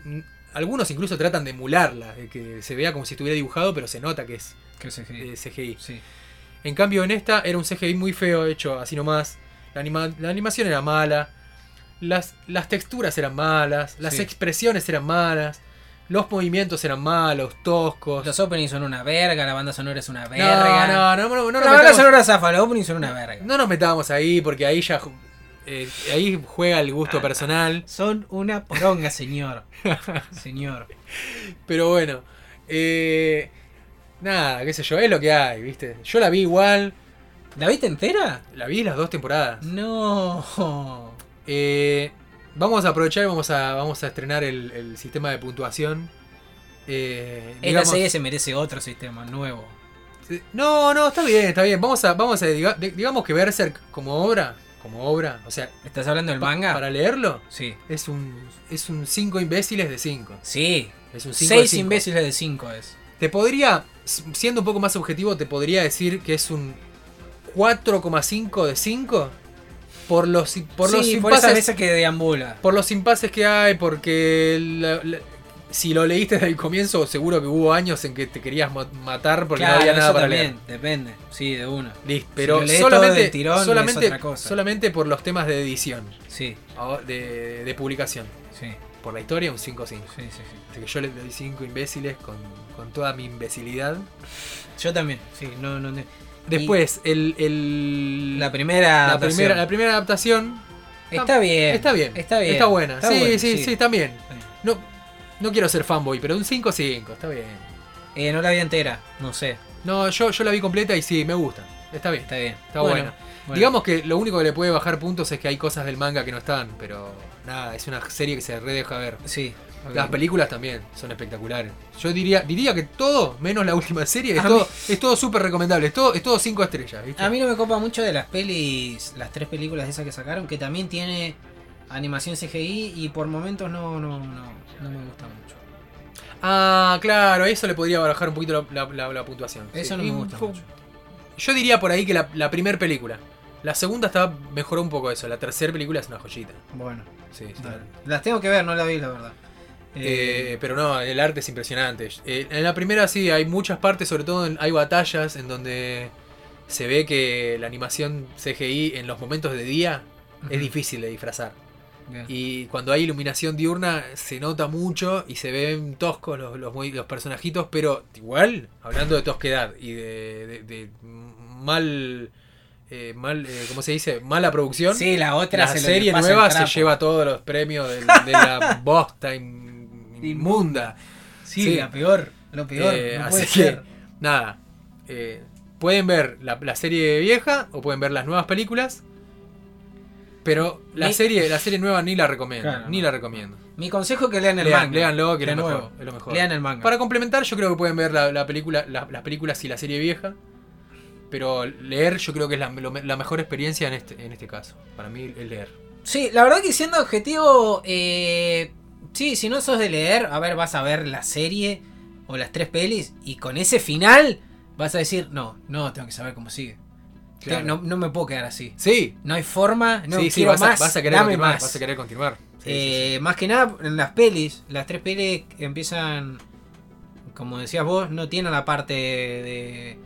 algunos incluso tratan de emularla, de que se vea como si estuviera dibujado, pero se nota que es Que eh, CGI. Sí. En cambio, en esta era un CGI muy feo, hecho así nomás. La, anima- la animación era mala. Las, las texturas eran malas. Las Sí. expresiones eran malas. Los movimientos eran malos, toscos. Los openings son una verga, la banda sonora es una no, verga. no, no, no, no, nos la banda sonora zafa, los openings son una verga. no nos metábamos ahí porque ahí ya eh, ahí juega el gusto personal. Son una poronga, señor. *laughs* señor. Pero bueno, eh, nada, qué sé yo, es lo que hay, ¿viste? Yo la vi igual, ¿La viste entera? la vi las dos temporadas. No. Eh, vamos a aprovechar y vamos a, vamos a estrenar el, el sistema de puntuación. Eh, Esta digamos- serie se merece otro sistema nuevo. no, no, está bien, está bien. Vamos a, vamos a diga- digamos que Berserk como obra, como obra, o sea, ¿Estás hablando del manga? para leerlo Sí. es un es un 5 imbéciles de 5. Sí. Es un 5 de Seis 5. imbéciles de 5 es. Te podría siendo un poco más objetivo, te podría decir que es un 4,5 de 5 por los por los sí, por esas impases veces que deambula. por los impases que hay, porque la- la- si lo leíste desde el comienzo, seguro que hubo años en que te querías ma- matar porque claro, no había nada eso para también, leer. depende. Sí, de una. Listo, Si pero todo solamente, tirón, solamente, otra cosa. solamente por los temas de edición, Sí, de, de publicación. sí, Por la historia, un 5-5. sí, sí, sí. Así que yo le doy 5 imbéciles con, con toda mi imbecilidad. Yo también, sí, no, no. Después, el, el- La primera. la, adaptación. primera, la primera adaptación Está bien. está bien. Está bien. Está buena. Está sí, buena, sí, sí, también. Sí. No, no quiero ser fanboy, pero un 5-5, está bien. Eh, no la vi entera, no sé. No, yo, yo la vi completa y sí, me gusta. Está bien. Está bien. Está Bueno, buena. bueno. Digamos que lo único que le puede bajar puntos es que hay cosas del manga que no están, pero nada, es una serie que se re deja ver. Sí. Las películas también son espectaculares. Yo diría, diría que todo, menos la última serie, es A todo, mí- es todo súper recomendable. Es todo, es todo cinco estrellas. ¿viste? A mí no me copa mucho de las pelis, las tres películas esas que sacaron, que también tiene animación CGI y por momentos no, no, no, no me gusta mucho. Ah, claro, eso le podría bajar un poquito la, la- la- la puntuación. Eso sí. no me gusta mucho. Yo diría por ahí que la, la primera película. La segunda estaba, mejoró un poco eso. La tercera película es una joyita. Bueno, Sí, sí. las tengo que ver, no la vi, la verdad. Eh, Eh, pero no, el arte es impresionante. Eh, en la primera sí, hay muchas partes, sobre todo en- hay batallas en donde se ve que la animación CGI en los momentos de día es difícil de disfrazar. Y cuando hay iluminación diurna se nota mucho y se ven toscos los, los, muy- los personajitos, pero igual, hablando de tosquedad y de, de- de mal... eh, mal eh, ¿Cómo se dice? Mala producción. Sí, la otra la se serie nueva se lleva todos los premios del- de, la *laughs* bosta inmunda. Sí, sí. la peor, lo peor. Eh, no así puede que, ser. nada. eh, pueden ver la, la serie vieja o pueden ver las nuevas películas. Pero la Mi- serie, la serie nueva ni la recomiendo. Claro, ni no. la recomiendo. Mi consejo es que lean el Lean- manga. léanlo, que es lo mejor, nuevo. es lo mejor. Lean el manga. Para complementar, yo creo que pueden ver la, la película, la- las películas y la serie vieja. Pero leer yo creo que es la, lo- la mejor experiencia en este, en este caso. Para mí es leer. Sí, la verdad que siendo objetivo, eh, sí, si no sos de leer, a ver, vas a ver la serie o las tres pelis y con ese final vas a decir, no, no, tengo que saber cómo sigue. Claro. No, no me puedo quedar así. Sí, No hay forma, no sí, vas, a, más, vas a querer dame más. Vas a querer continuar. Sí, Eh, Más que nada en las pelis, las tres pelis empiezan, como decías vos, no tienen la parte de...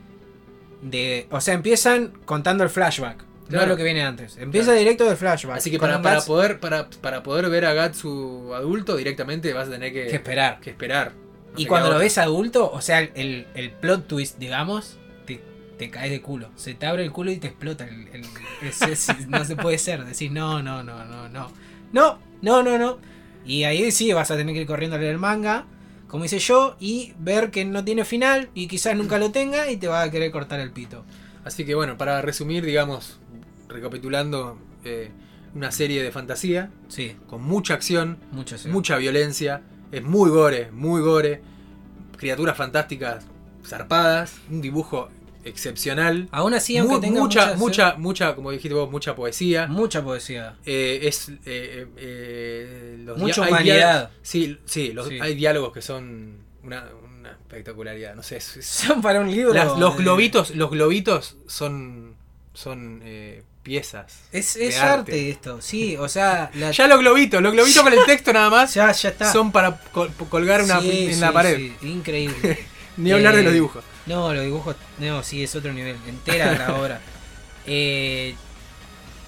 de o sea, empiezan contando el flashback. No Claro. lo que viene antes. Empieza Claro. directo del flashback. Así que para, para poder para, para poder ver a Gatsu adulto directamente vas a tener que, que esperar. que esperar. No Y cuando lo ves adulto, o sea, el, el plot twist, digamos, te, te caes de culo. Se te abre el culo y te explota. El, el- es- *laughs* es- no se puede ser. Decís, no, no, no, no, no. No, no, no, no. Y ahí sí vas a tener que ir corriendo a leer el manga, como hice yo, y ver que no tiene final y quizás nunca lo tenga y te va a querer cortar el pito. Así que bueno, para resumir, digamos, recapitulando, eh, una serie de fantasía Sí, con mucha acción, mucho sí. mucha violencia, es muy gore, muy gore, criaturas fantásticas zarpadas, un dibujo excepcional, Aún así, aunque mu- tenga mucha, mucha, mucha, mucha, como dijiste vos, mucha poesía. mucha poesía. Eh, es eh, eh, eh, los Mucha humanidad. Sí, sí, los- Sí. hay diálogos que son una, una espectacularidad. No sé, es- Son para un libro. las- los de- globitos, los globitos son son eh, piezas. Es, es arte. arte. esto, sí, o sea, la- *laughs* Ya los globitos, los globitos *laughs* con el texto nada más ya, ya está. son para col- colgar una, Sí, en sí, la pared. sí, increíble. *laughs* Ni hablar de Eh, los dibujos. No, los dibujos, no, sí, es otro nivel. Entera la obra. Eh,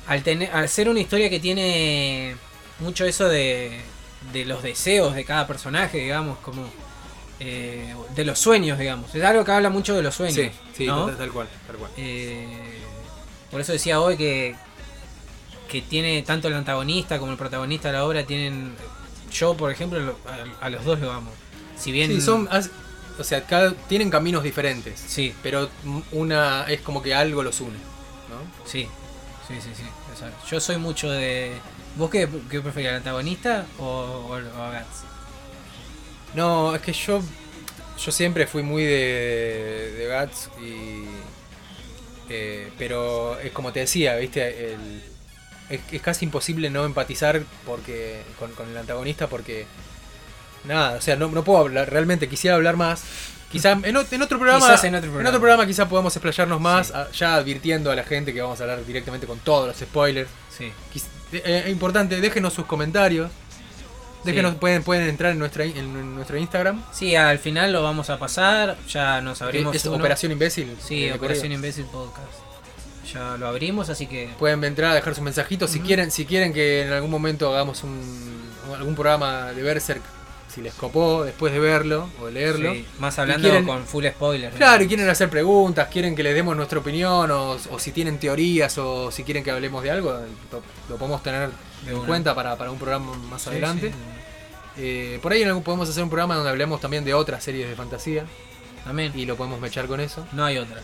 al, tener, al ser una historia que tiene mucho eso de, de los deseos de cada personaje, digamos, como eh, de los sueños, digamos. Es algo que habla mucho de los sueños. Sí, sí, ¿no? tal, tal cual, tal cual. Eh, por eso decía hoy que, que tiene tanto el antagonista como el protagonista de la obra tienen... Yo, por ejemplo, lo- a, a los dos lo amo. Si bien... Sí, son, o sea, cada, tienen caminos diferentes, Sí, pero una es como que algo los une, ¿no? sí, sí, sí, sí. exacto. Yo soy mucho de... ¿Vos qué, qué preferís, el antagonista o, o, o a Guts? No, es que yo yo siempre fui muy de, de Guts y eh, pero es como te decía, viste, el- es, es casi imposible no empatizar porque con, con el antagonista porque nada, o sea, no, no puedo hablar, realmente quisiera hablar más. Quizá *laughs* en, en otro programa, Quizás en otro programa. programa quizá podamos explayarnos más, Sí. a- ya advirtiendo a la gente que vamos a hablar directamente con todos los spoilers. Sí. Quiz- eh, eh, importante, déjenos sus comentarios. Déjenos, Sí. pueden, pueden entrar en, nuestra, en nuestro Instagram. Sí, al final lo vamos a pasar. Ya nos abrimos. es uno. Operación Imbécil. Sí, eh, Operación. Imbécil Podcast. Ya lo abrimos, así que. Pueden entrar a dejar sus mensajitos. Si quieren si quieren que en algún momento hagamos un, algún programa de Berserk, si les copó después de verlo o de leerlo. sí, más hablando quieren- con full spoilers. ¿no? Claro, y quieren hacer preguntas, quieren que les demos nuestra opinión, o, o si tienen teorías, o si quieren que hablemos de algo, lo, lo podemos tener De en una. cuenta para, para un programa más Sí, adelante. sí. Eh, por ahí podemos hacer un programa donde hablemos también de otras series de fantasía Amén. y lo podemos mechar con eso. No hay otra.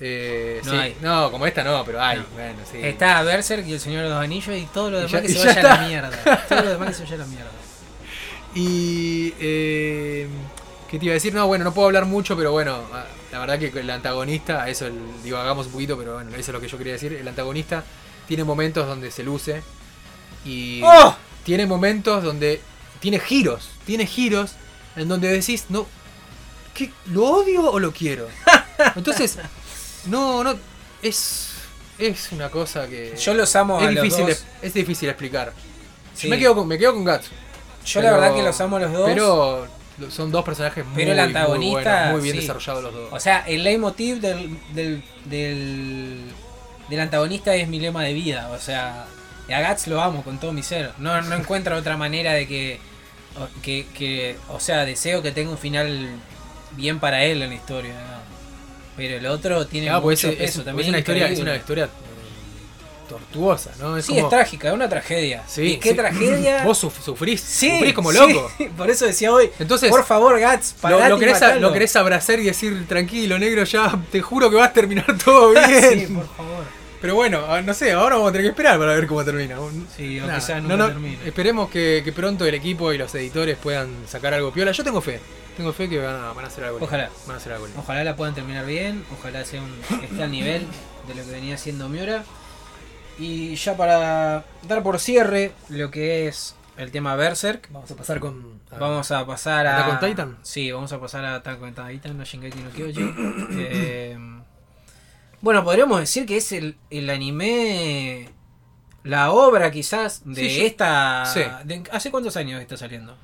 Eh, No sí, hay. no, como esta no, pero hay. No. Bueno, sí. Está Berserk y el Señor de los Anillos y todo lo demás ya- que se ya vaya a la mierda. Todo lo demás que se vaya a la mierda. *laughs* Y. Eh, ¿Qué te iba a decir? No, bueno, no puedo hablar mucho, pero bueno, ah, la verdad que el antagonista, eso el, divagamos un poquito, pero bueno, eso es lo que yo quería decir. El antagonista tiene momentos donde se luce y ¡Oh! tiene momentos donde tiene giros, tiene giros en donde decís, no, ¿qué, ¿lo odio o lo quiero? *laughs* Entonces, no, no, es, es una cosa que Yo los amo es a difícil, los dos. es difícil explicar. Sí. Me quedo con, me quedo con Guts. Yo la verdad que los amo a los dos. Pero son dos personajes muy, Pero el muy antagonista, buenos, muy bien sí. desarrollados los dos. O sea, el leitmotiv del, del, del, del antagonista es mi lema de vida. O sea, a Guts lo amo con todo mi ser. No, no encuentro otra manera de que, que, que. O sea, deseo que tenga un final bien para él en la historia. ¿no? Pero el otro tiene Ah, pues mucho es, es- peso es también. una historia, es una historia eh, tortuosa, ¿no? Es Sí, como- es trágica, es una tragedia. Sí, ¿Y qué sí. tragedia? *laughs* Vos suf- sufrís, Sí, sufrís como loco. *laughs* Por eso decía hoy. Entonces, por favor, Guts, lo, parate lo y querés, a- lo querés abrazar y decir, tranquilo, negro, ya te juro que vas a terminar todo *laughs* bien. sí, por favor. Pero bueno, ah, no sé, ahora vamos a tener que esperar para ver cómo termina. Sí, o Nada, quizás no, nunca no, termine. Esperemos que, que pronto el equipo y los editores puedan sacar algo piola. Yo tengo fe. tengo fe que van a, van a hacer algo. Ojalá. Van a hacer algo. Ojalá la puedan terminar bien, ojalá sea un, esté al nivel de lo que venía haciendo Miura. Y ya para dar por cierre lo que es el tema Berserk, Vamos a pasar con. a- vamos a pasar a. ¿Attack on Titan? Sí, vamos a pasar a Attack on Titan, a Shingeki no Kyojin. *clears throat* Eh, bueno, podríamos decir que es el, el anime. La obra quizás de Sí, yo- esta. sí. de- ¿Hace cuántos años está saliendo?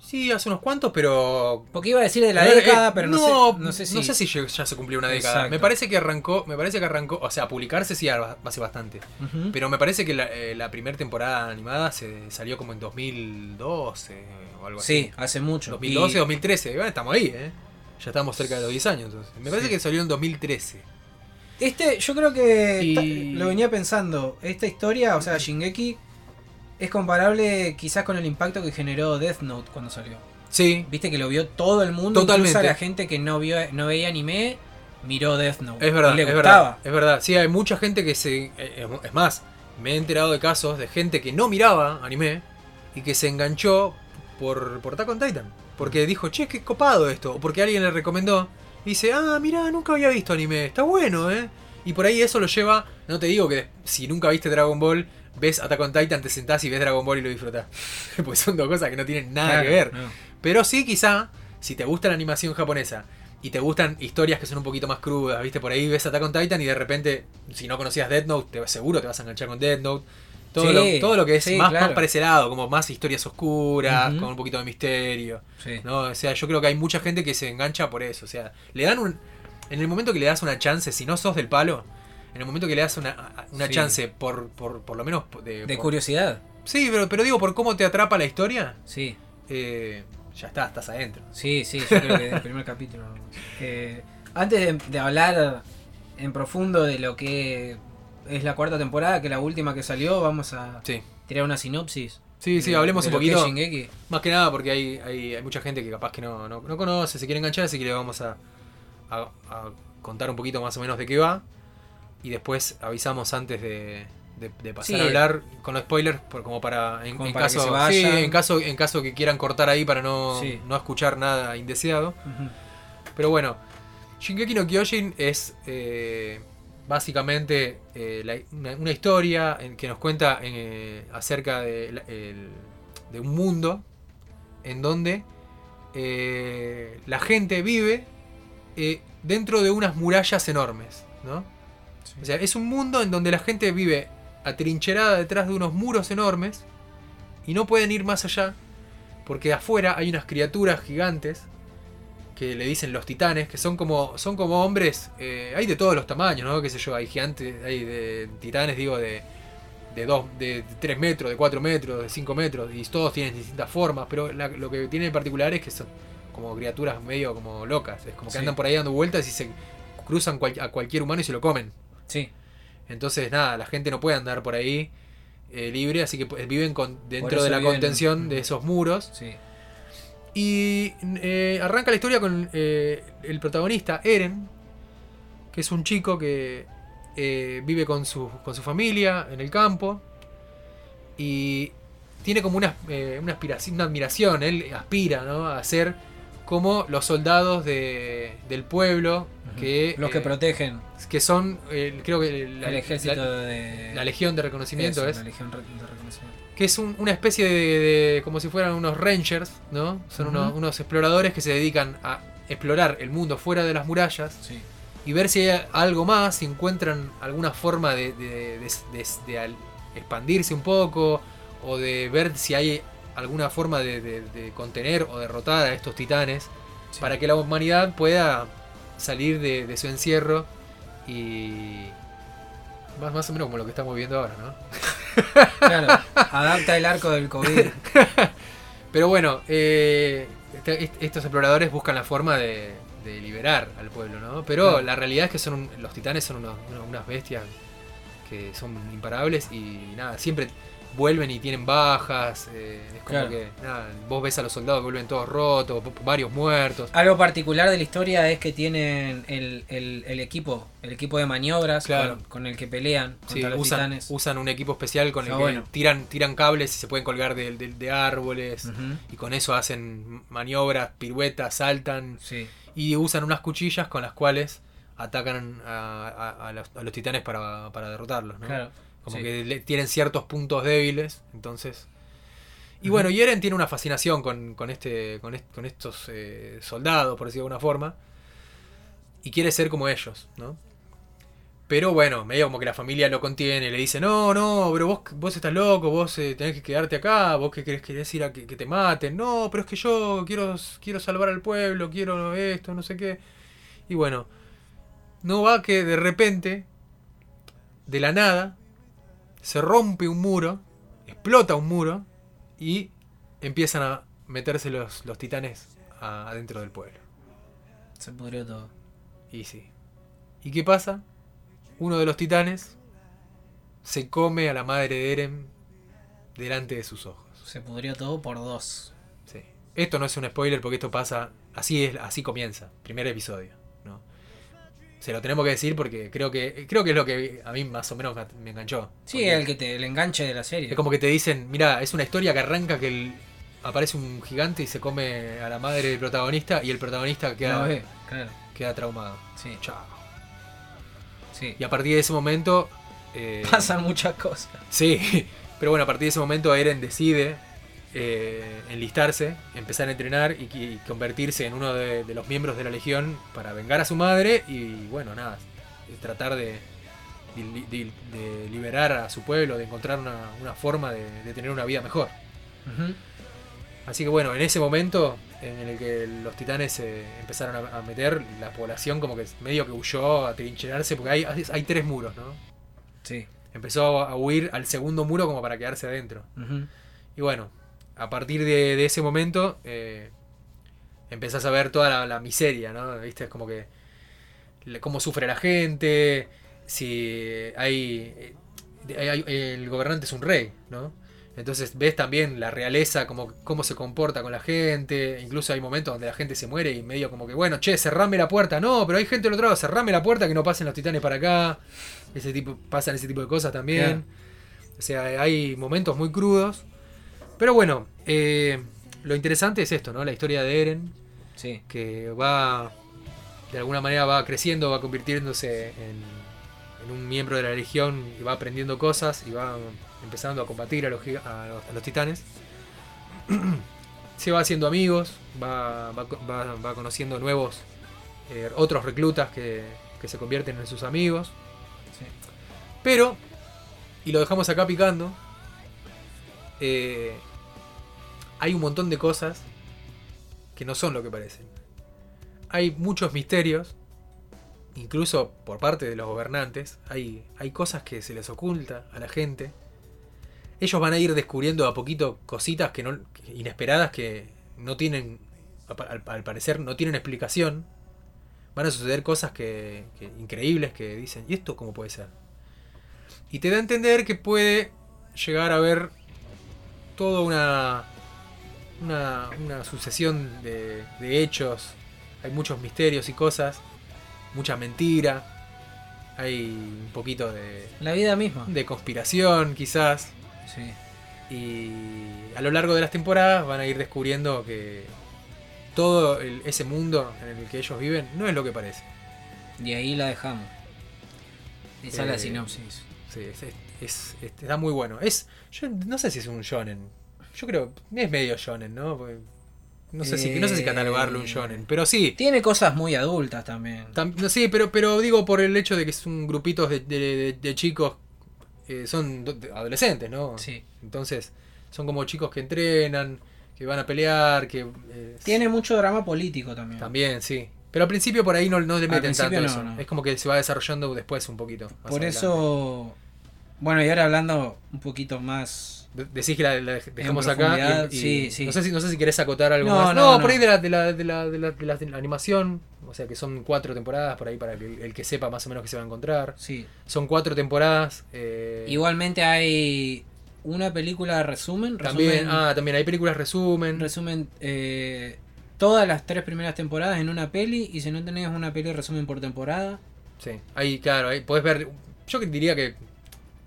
Sí, hace unos cuantos, pero. Porque iba a decir de la Eh, década, eh, pero no, sé, no sé si. no sé si ya se cumplió una década. Exacto. Me parece que arrancó, me parece que arrancó, o sea, publicarse sí ha- hace bastante. Pero me parece que la, eh, la primera temporada animada se salió como en 2012 o algo Sí, así. hace mucho. 2012, Y- 2013. Bueno, estamos ahí, ¿eh? Ya estamos cerca de los 10 años. Entonces. Me parece Sí. que salió en 2013. Este, yo creo que Y- lo venía pensando. Esta historia, o sea, Shingeki, es comparable quizás con el impacto que generó Death Note cuando salió. Sí, Viste que lo vio todo el mundo, Totalmente. incluso la gente que no vio, no veía anime, miró Death Note. es verdad, y le es gustaba. verdad. Es verdad. Sí, hay mucha gente que se. eh, Es más, me he enterado de casos de gente que no miraba anime y que se enganchó por, por Attack on Titan. Porque dijo, che, qué copado esto. O porque alguien le recomendó. Y dice, ah, mira, nunca había visto anime. Está bueno, ¿eh? Y por ahí eso lo lleva. No te digo que si nunca viste Dragon Ball, ves Attack on Titan, te sentás y ves Dragon Ball y lo disfrutás. *laughs* pues son dos cosas que no tienen nada Claro, que ver. no. Pero sí, quizá, si te gusta la animación japonesa y te gustan historias que son un poquito más crudas, ¿viste? Por ahí ves Attack on Titan y de repente, si no conocías Death Note, te, seguro te vas a enganchar con Death Note. Todo, Sí, lo, todo lo que es sí, más, claro. más para ese lado, como más historias oscuras, con un poquito de misterio. Sí. ¿no? O sea, yo creo que hay mucha gente que se engancha por eso. O sea, le dan un. En el momento que le das una chance, si no sos del palo, en el momento que le das una, una chance por, por, por lo menos de. De por- curiosidad. Sí, pero, pero digo, por cómo te atrapa la historia, Sí, eh, ya está, estás adentro. sí, sí, yo creo que del primer capítulo. *laughs* Eh, antes de, de hablar en profundo de lo que es la cuarta temporada, que la última que salió, vamos a Sí. tirar una sinopsis. Sí, sí, de- hablemos de un que poquito. Shingeki. Más que nada porque hay, hay, hay mucha gente que capaz que no, no, no conoce, se quiere enganchar, así que le vamos a, a- a contar un poquito más o menos de qué va. Y después avisamos antes de, de- de pasar Sí. a hablar con los spoilers, por, como para en, Como en para que caso, se vayan. sí, en caso en caso que quieran cortar ahí para no, Sí. no escuchar nada indeseado. Pero bueno, Shingeki no Kyojin es eh, básicamente eh, la- una, una historia en- que nos cuenta eh, acerca de, la- el- de un mundo en donde eh, la gente vive dentro de unas murallas enormes, ¿no? O sea, es un mundo en donde la gente vive atrincherada detrás de unos muros enormes y no pueden ir más allá porque afuera hay unas criaturas gigantes que le dicen los titanes, que son como son como hombres, eh, hay de todos los tamaños, ¿no? Qué sé yo, hay gigantes, hay de titanes, digo, de de, dos, de 3 metros, de 4 metros, de 5 metros, y todos tienen distintas formas, pero la- lo que tiene en particular es que son como criaturas medio como locas, es como que Sí. andan por ahí dando vueltas y se cruzan cual- a cualquier humano y se lo comen. Sí, Entonces, nada, la gente no puede andar por ahí eh, libre, así que pues, viven con, dentro de la viven- contención de esos muros. sí. Y eh, arranca la historia con eh, el protagonista, Eren, que es un chico que eh, vive con su, con su familia en el campo y tiene como una, una, aspiración, una admiración, él aspira ¿no? a ser como los soldados de- del pueblo que, Los que eh, protegen que son, eh, creo que la, el ejército la- de. la Legión de Reconocimiento Eso, es La legión de reconocimiento. Que es un- una especie de, de- como si fueran unos rangers, ¿no? Son unos, exploradores que se dedican a explorar el mundo fuera de las murallas Sí. y ver si hay algo más, si encuentran alguna forma de, expandirse un poco o de ver si hay alguna forma de, contener o derrotar a estos titanes Sí. para que la humanidad pueda salir de, de su encierro y más, más o menos como lo que estamos viendo ahora, ¿no? *laughs* Claro, adapta el arco del COVID. *laughs* Pero bueno, eh, este- est- estos exploradores buscan la forma de, de liberar al pueblo, ¿no? Pero la realidad es que son un- los titanes son unos- unos- unas bestias que son imparables y nada, siempre vuelven y tienen bajas. eh, es como Claro. que nada, vos ves a los soldados que vuelven todos rotos, varios muertos. Algo particular de la historia es que tienen el, el- el equipo, el equipo de maniobras Claro. con, con el que pelean Sí, los usan, titanes. usan un equipo especial con el que bueno. tiran, tiran cables y se pueden colgar de, de- de árboles. Y con eso hacen maniobras, piruetas, saltan. Sí, Y usan unas cuchillas con las cuales atacan a, a- a los, a los titanes para, para derrotarlos. ¿no? claro. Como sí. que le- tienen ciertos puntos débiles. Entonces. Y bueno, y Eren tiene una fascinación con, con este, con, est- con estos eh, soldados, por decirlo de alguna forma. Y quiere ser como ellos, ¿no? Pero bueno, medio como que la familia lo contiene, le dice, no, no, pero vos, vos estás loco, vos eh, tenés que quedarte acá, vos que querés, querés ir a que, que te maten, no, pero es que yo quiero, quiero salvar al pueblo, quiero esto, no sé qué. Y bueno, no va que de repente, de la nada, se rompe un muro, explota un muro y empiezan a meterse los, los titanes adentro del pueblo. Se pudrió todo. Y sí. ¿Y qué pasa? Uno de los titanes se come a la madre de Eren delante de sus ojos. Se pudrió todo por dos. Sí. Esto no es un spoiler porque esto pasa, así es, así comienza, primer episodio. Se lo tenemos que decir porque creo que creo que es lo que a mí más o menos me, enganchó. Sí, el que te, el enganche de la serie. Es como que te dicen, mira, es una historia que arranca que el- aparece un gigante y se come a la madre del protagonista y el protagonista queda, claro. queda traumado. Sí, Chao. sí. Y a partir de ese momento... eh, Pasan muchas cosas. Sí, *laughs* pero bueno, a partir de ese momento Eren decide eh, enlistarse, empezar a entrenar y, y convertirse en uno de, de los miembros de la Legión para vengar a su madre y bueno, nada, tratar de, de- de- de liberar a su pueblo, de encontrar una, una forma de, tener una vida mejor. Así que bueno, en ese momento en el que los titanes se empezaron a, a meter, la población como que medio que huyó a trincherarse, porque hay, hay tres muros, ¿no? Sí. Empezó a huir al segundo muro como para quedarse adentro. Y bueno, a partir de, de ese momento eh, empezás a ver toda la, la miseria, ¿no? ¿Viste? Es como que cómo sufre la gente, si hay, eh, hay- hay- el gobernante es un rey, ¿no? Entonces ves también la realeza, como, cómo se comporta con la gente, incluso hay momentos donde la gente se muere y medio como que, bueno, che, cerrame la puerta, no, pero hay gente del otro lado, cerrame la puerta que no pasen los titanes para acá, ese tipo, pasan ese tipo de cosas también. O sea, hay momentos muy crudos. Pero bueno, eh, lo interesante es esto, ¿no? La historia de Eren, Sí. que va, de alguna manera va creciendo, va convirtiéndose en, en un miembro de la Legión y va aprendiendo cosas y va empezando a combatir a los, giga- a los, a los titanes. *clears throat* Se va haciendo amigos, va, va, va- va conociendo nuevos, eh, otros reclutas que, que se convierten en sus amigos. Sí. Pero, y lo dejamos acá picando, eh, hay un montón de cosas que no son lo que parecen. Hay muchos misterios, incluso por parte de los gobernantes, hay, hay cosas que se les oculta a la gente. Ellos van a ir descubriendo a poquito cositas que no, inesperadas que no tienen, al, parecer, no tienen explicación. Van a suceder cosas que- increíbles que dicen, ¿y esto cómo puede ser? Y te da a entender que puede llegar a haber toda una, una, una sucesión de, de hechos. Hay muchos misterios y cosas, mucha mentira. Hay un poquito de, La vida misma. de conspiración, quizás. Sí. Y a lo largo de las temporadas van a ir descubriendo que todo el- ese mundo en el que ellos viven no es lo que parece. Y ahí la dejamos. Esa es la Eh, sinopsis. Sí, es, es- es- es- está muy bueno. Es, yo no sé si es un shonen. Yo creo es medio shonen, ¿no? Porque no sé si no sé si Eh, catalogarlo un shonen, pero sí. Tiene cosas muy adultas también. Tam- sí, pero pero digo por el hecho de que son grupitos de, de- de- de chicos eh, son adolescentes, ¿no? Sí. Entonces son como chicos que entrenan, que van a pelear, que eh, Tiene mucho drama político también. también, sí. Pero al principio por ahí no, no le meten tanto no, eso. no. Es como que se va desarrollando después un poquito. Por adelante. eso. Bueno, y ahora hablando un poquito más. De- Decís que la, la dejamos acá. profundidad, y- y sí, sí. No, sé si, no sé si querés acotar algo No, más. no, No, por ahí de la, de, la, de, la, de, la, de la- animación. O sea que son cuatro temporadas por ahí para que el, que sepa más o menos que se va a encontrar. Sí. Son cuatro temporadas. eh, Igualmente hay una película resumen. También, resumen, ah, también hay películas resumen. resumen eh, todas las tres primeras temporadas en una peli. Y si no tenés una peli resumen por temporada. Sí, ahí, claro, ahí podés ver. Yo diría que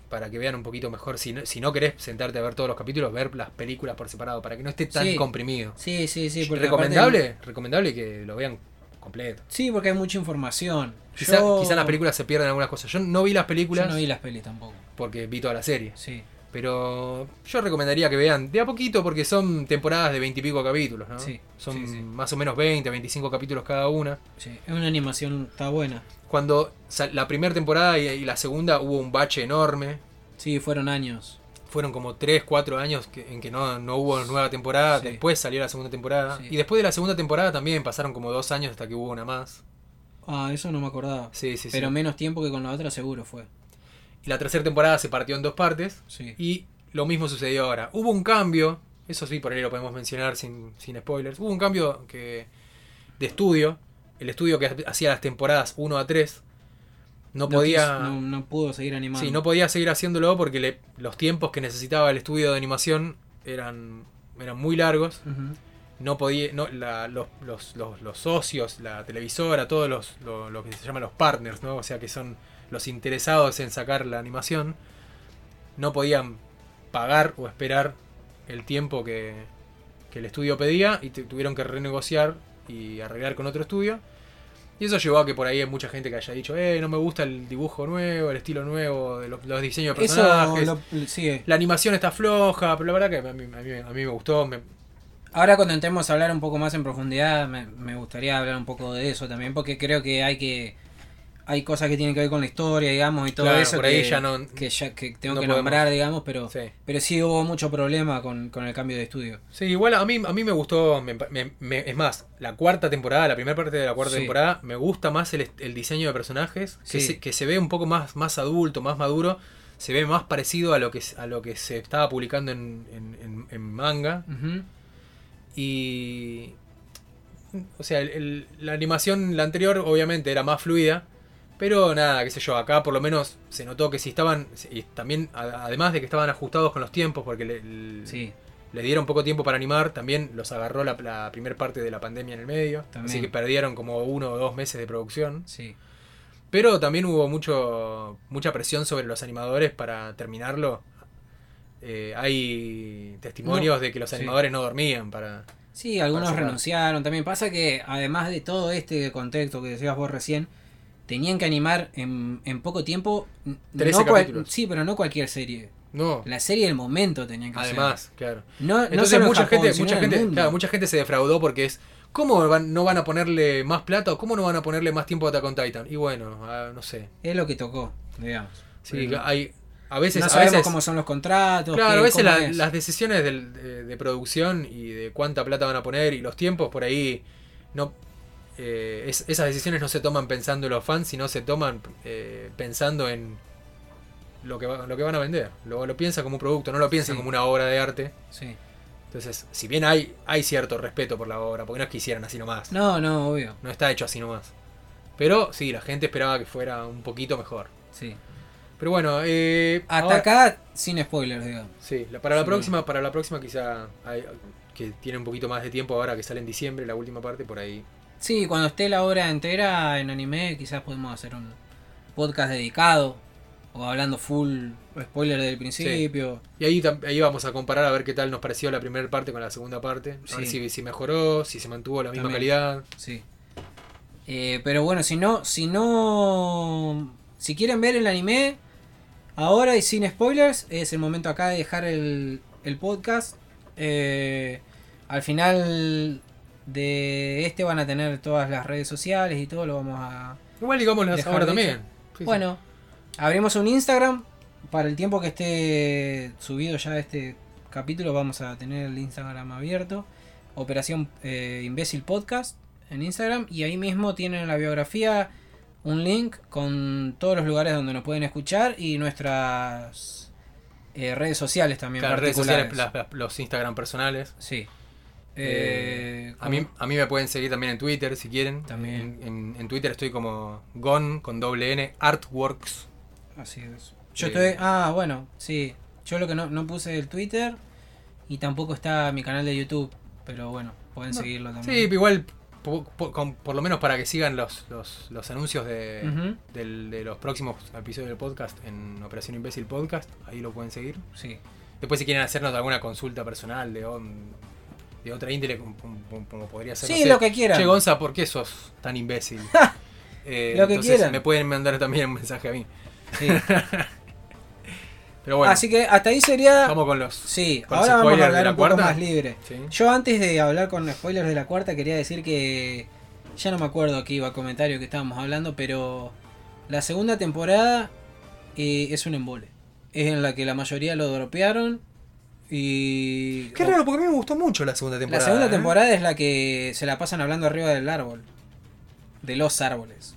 para que vean un poquito mejor, si no, si no querés sentarte a ver todos los capítulos, ver las películas por separado, para que no esté tan Sí. comprimido. Sí, sí, sí. recomendable, aparte- recomendable que lo vean completo. sí, porque hay mucha información. Quizá, Yo- quizá en las películas se pierden algunas cosas. Yo no vi las Yo películas no vi las pelis tampoco. porque vi toda la serie. Sí. Pero yo recomendaría que vean de a poquito porque son temporadas de 20 y pico capítulos, ¿no? Sí, son sí, sí. más o menos 20, 25 capítulos cada una. Sí, es una animación, está buena. Cuando la primera temporada y, la segunda hubo un bache enorme. Sí, fueron años. Fueron como 3, 4 años en que no, no hubo nueva temporada. Sí. Después salió la segunda temporada. Sí. Y después de la segunda temporada también pasaron como dos años hasta que hubo una más. Ah, eso no me acordaba. Sí, sí, sí. Pero menos tiempo que con la otra seguro fue. Y la tercera temporada se partió en dos partes. Sí. Y lo mismo sucedió ahora. Hubo un cambio, eso sí, por ahí lo podemos mencionar sin, sin spoilers. Hubo un cambio que de estudio. El estudio que hacía las temporadas 1 a 3 no No podía. no, no pudo seguir animando. sí, no podía seguir haciéndolo porque le- los tiempos que necesitaba el estudio de animación eran, eran muy largos. No podía. No, la- los, los, los, los socios, la televisora, todos los, lo, lo que se llaman los partners, ¿no? O sea que son los interesados en sacar la animación. No podían pagar o esperar el tiempo que, que el estudio pedía y tuvieron que renegociar y arreglar con otro estudio. Y eso llevó a que por ahí hay mucha gente que haya dicho, eh, no me gusta el dibujo nuevo, el estilo nuevo, los, los diseños de Eso personajes. lo. La animación está floja, pero la verdad que a mí, a mí- a mí me gustó. me- Ahora cuando entremos a hablar un poco más en profundidad, me, me gustaría hablar un poco de eso también, porque creo que hay que hay cosas que tienen que ver con la historia, digamos, y todo Claro, eso por que, ya no- que ya que tengo no que podemos. nombrar, digamos, pero sí. pero sí hubo mucho problema con, con el cambio de estudio. Sí, igual a mí, a mí me gustó, me- me- me- es más, la cuarta temporada, la primera parte de la cuarta Sí. temporada, me gusta más el, el diseño de personajes, que, se, que se ve un poco más, más adulto, más maduro, se ve más parecido a lo que, a lo que se estaba publicando en, en- en- manga. Y... O sea, el- el- la animación, la anterior, obviamente era más fluida. Pero nada, qué sé yo, acá por lo menos se notó que si estaban, y también además de que estaban ajustados con los tiempos, porque le, Sí, les dieron poco tiempo para animar, también los agarró la, la primera parte de la pandemia en el medio, También. así que perdieron como uno o dos meses de producción. sí. Pero también hubo mucho mucha presión sobre los animadores para terminarlo. Eh, hay testimonios No, de que los sí. animadores no dormían para... Sí, algunos renunciaron. También pasa que, además de todo este contexto que decías vos recién, tenían que animar en, en poco tiempo. n- 13 no cual- sí, pero no cualquier serie. No, La serie del momento tenían que además, claro. hacer. No, no Entonces en mucha Japón, gente, mucha gente, claro, mucha gente se defraudó porque es ¿cómo van- no van a ponerle más plata o cómo no van a ponerle más tiempo a Attack on Titan? Y bueno, ah, no sé. Es lo que tocó, digamos. Sí, hay a veces no a sabemos veces cómo son los contratos. Claro, qué- a veces la- las decisiones de, de producción y de cuánta plata van a poner y los tiempos por ahí no eh, es- esas decisiones no se toman pensando en los fans, sino se toman eh, pensando en lo que, va- lo que van a vender. Lo, lo piensan como un producto, no lo piensan Sí. como una obra de arte. Sí. Entonces, si bien hay, hay cierto respeto por la obra, porque no es que hicieran así nomás, No, no, obvio. no está hecho así nomás. Pero sí, la gente esperaba que fuera un poquito mejor. Sí. Pero bueno, eh, Hasta ahora- acá, sin spoilers, digamos. Sí, para la Sí. próxima, para la próxima quizá hay- que tiene un poquito más de tiempo ahora que sale en diciembre la última parte por ahí. Sí, cuando esté la obra entera en anime, quizás podemos hacer un podcast dedicado. O hablando full spoiler del principio. Y ahí, ahí vamos a comparar a ver qué tal nos pareció la primera parte con la segunda parte. A ver si, si mejoró, si se mantuvo la misma También. calidad. Sí. Eh, pero bueno, si no, si no, si quieren ver el anime ahora y sin spoilers, es el momento acá de dejar el, el podcast. Eh, al final de este van a tener todas las redes sociales y todo, lo vamos a... Igual digámoslo ahora también. Sí, sí. Bueno, abrimos un Instagram. Para el tiempo que esté subido ya este capítulo, vamos a tener el Instagram abierto. Operación eh, Imbécil Podcast en Instagram. Y ahí mismo tienen en la biografía un link con todos los lugares donde nos pueden escuchar y nuestras eh, redes sociales también. Claro, redes sociales, particulares. las- las- los Instagram personales. Sí. Eh, Eh, a, mí, a mí me pueden seguir también en Twitter si quieren. También. En, en- en Twitter estoy como Gon con doble N Artworks. Así es. Yo Eh, estoy. Ah, bueno, sí. Yo lo que no, no puse el Twitter y tampoco está mi canal de YouTube. Pero bueno, pueden No. seguirlo Sí, también. pero igual, por lo menos para que sigan los, los, los anuncios de, del- de los próximos episodios del podcast en Operación Imbécil Podcast, ahí lo pueden seguir. Sí. Después si quieren hacernos alguna consulta personal de, on- de otra índole, como, podría ser... Sí, no sé, lo que quieran. Che, Gonza, ¿por qué sos tan imbécil? Eh, *laughs* Lo que entonces quieran. me pueden mandar también un mensaje a mí. sí. *laughs* Pero bueno, Así que hasta ahí sería. vamos con los... Sí, con los ahora vamos a hablar la un poco cuarta. más libre. Sí. Yo antes de hablar con spoilers de la cuarta quería decir que ya no me acuerdo qué iba comentario que estábamos hablando, pero la segunda temporada eh, es un embole. Es en la que la mayoría lo dropearon y Qué raro, porque a mí me gustó mucho la segunda la temporada. segunda ¿eh? temporada es la que se la pasan hablando arriba del árbol, de los árboles.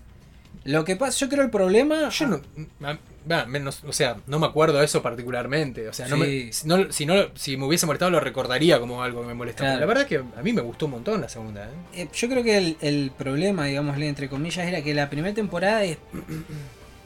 Lo que pasa, yo creo el problema Yo no, menos, o sea, no me acuerdo de eso particularmente. O sea, no me- Sí. no, si, no, si me hubiese molestado lo recordaría como algo que me molestaba. Claro. La verdad es que a mí me gustó un montón la segunda. ¿eh? Eh, yo creo que el, el problema, digámosle entre comillas, era que la primera temporada es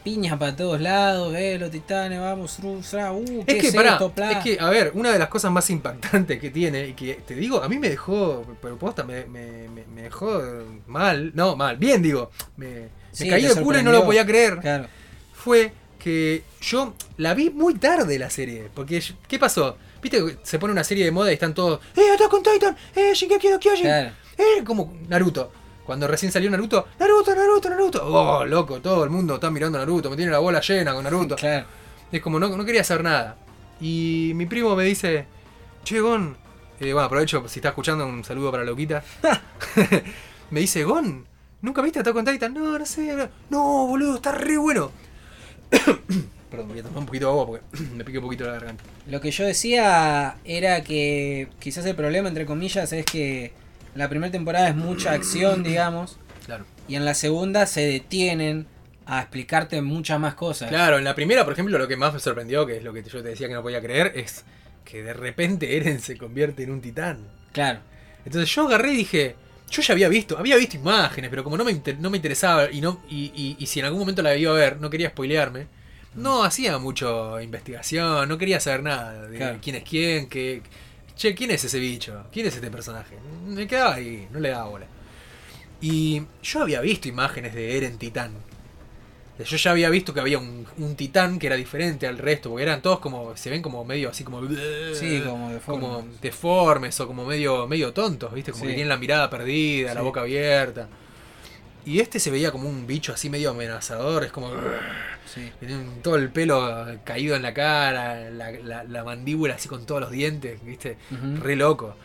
piñas para todos lados, eh, los titanes, vamos, rusra, uh, ¿qué Es que, es pará, esto, Pla? es que, a ver, una de las cosas más impactantes que tiene, y que te digo, a mí me dejó, pero posta, me, me, dejó mal, no, mal, bien digo, me, me caí de culo y no lo podía creer. Claro, fue que yo la vi muy tarde la serie. Porque, ¿qué pasó? Viste que se pone una serie de moda y están todos, ¡Eh, Attack on Titan! ¡Eh, Shingeki no Kyojin! claro. ¡Eh, como Naruto! Cuando recién salió Naruto, ¡Naruto, Naruto, Naruto! ¡Oh, loco! Todo el mundo está mirando Naruto, me tiene la bola llena con Naruto. *laughs* Claro. Es como, no, no quería hacer nada. Y mi primo me dice, Che, Gon, eh, bueno, aprovecho, si está escuchando, un saludo para Loquita. *laughs* *laughs* me dice, Gon, ¿nunca viste Attack on Titan? No, no sé. No, boludo, está re bueno. *coughs* Perdón, voy a tomar un poquito de agua porque *coughs* me pique un poquito la garganta. Lo que yo decía era que quizás el problema, entre comillas, es que la primera temporada es mucha acción, digamos, Claro. y en la segunda se detienen a explicarte muchas más cosas. Claro, en la primera, por ejemplo, lo que más me sorprendió, que es lo que yo te decía que no podía creer, es que de repente Eren se convierte en un titán. Claro. Entonces yo agarré y dije, yo ya había visto, había visto imágenes, pero como no me, inter- no me interesaba y, no, y, y- y si en algún momento la iba a ver, no quería spoilearme, no hacía mucho investigación, no quería saber nada de Claro. quién es quién, qué, che, quién es ese bicho, quién es este personaje. Me quedaba ahí, no le daba bola. Y yo había visto imágenes de Eren Titán. Yo ya había visto que había un, un titán que era diferente al resto, porque eran todos como, se ven como medio así como... Sí, como de como deformes o como medio, medio tontos, ¿viste? Como Sí. que tienen la mirada perdida, la boca abierta. Y este se veía como un bicho así medio amenazador, es como... Sí. Todo el pelo caído en la cara, la, la- la mandíbula así con todos los dientes, ¿viste? Re loco.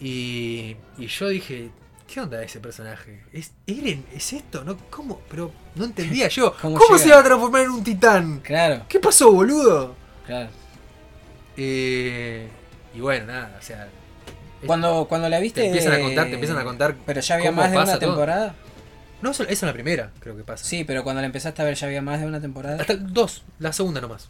Y, y yo dije, ¿qué onda ese personaje? ¿Es Eren? ¿Es esto? ¿No? ¿Cómo? Pero no entendía yo. *laughs* ¿Cómo se va a transformar en un titán? Claro, ¿Qué pasó, boludo? claro. Eh, y bueno, nada, o sea... Cuando, cuando la viste. Te empiezan a eh, contar, te empiezan a contar Pero ya había más de una todo. temporada. No, eso es la primera, creo que pasa. Sí, pero cuando la empezaste a ver ya había más de una temporada. Hasta dos, la segunda nomás.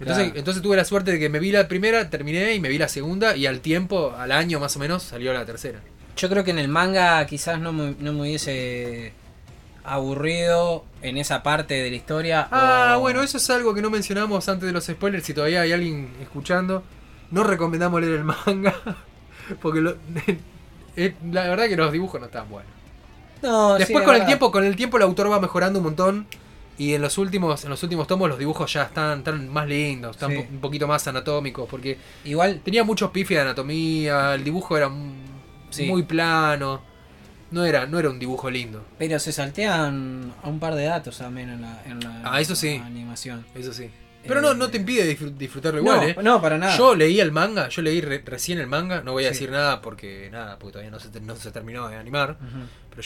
Entonces, Claro. entonces tuve la suerte de que me vi la primera, terminé y me vi la segunda y al tiempo, al año más o menos, salió la tercera. Yo creo que en el manga quizás no me, no me hubiese aburrido en esa parte de la historia. Ah, o- bueno, eso es algo que no mencionamos antes de los spoilers. Si todavía hay alguien escuchando, no recomendamos leer el manga. *laughs* Porque lo- *laughs* eh, la verdad que los dibujos no están buenos. No, Después es con el tiempo, con el tiempo el autor va mejorando un montón. Y en los últimos, en los últimos tomos los dibujos ya están, están más lindos, están Sí. po- un poquito más anatómicos. Porque Igual, tenía muchos pifes de anatomía, el dibujo era Sí. muy plano. No era, no era un dibujo lindo. pero se saltean a un par de datos también en la, en la Ah, eso sí. animación. Eso sí. Pero no, Eh, no te impide disfr- disfrutarlo igual, no, ¿eh? no, para nada. Yo leí el manga, yo leí re- recién el manga, no voy a Sí. decir nada porque nada, porque todavía no se, no se terminó de animar.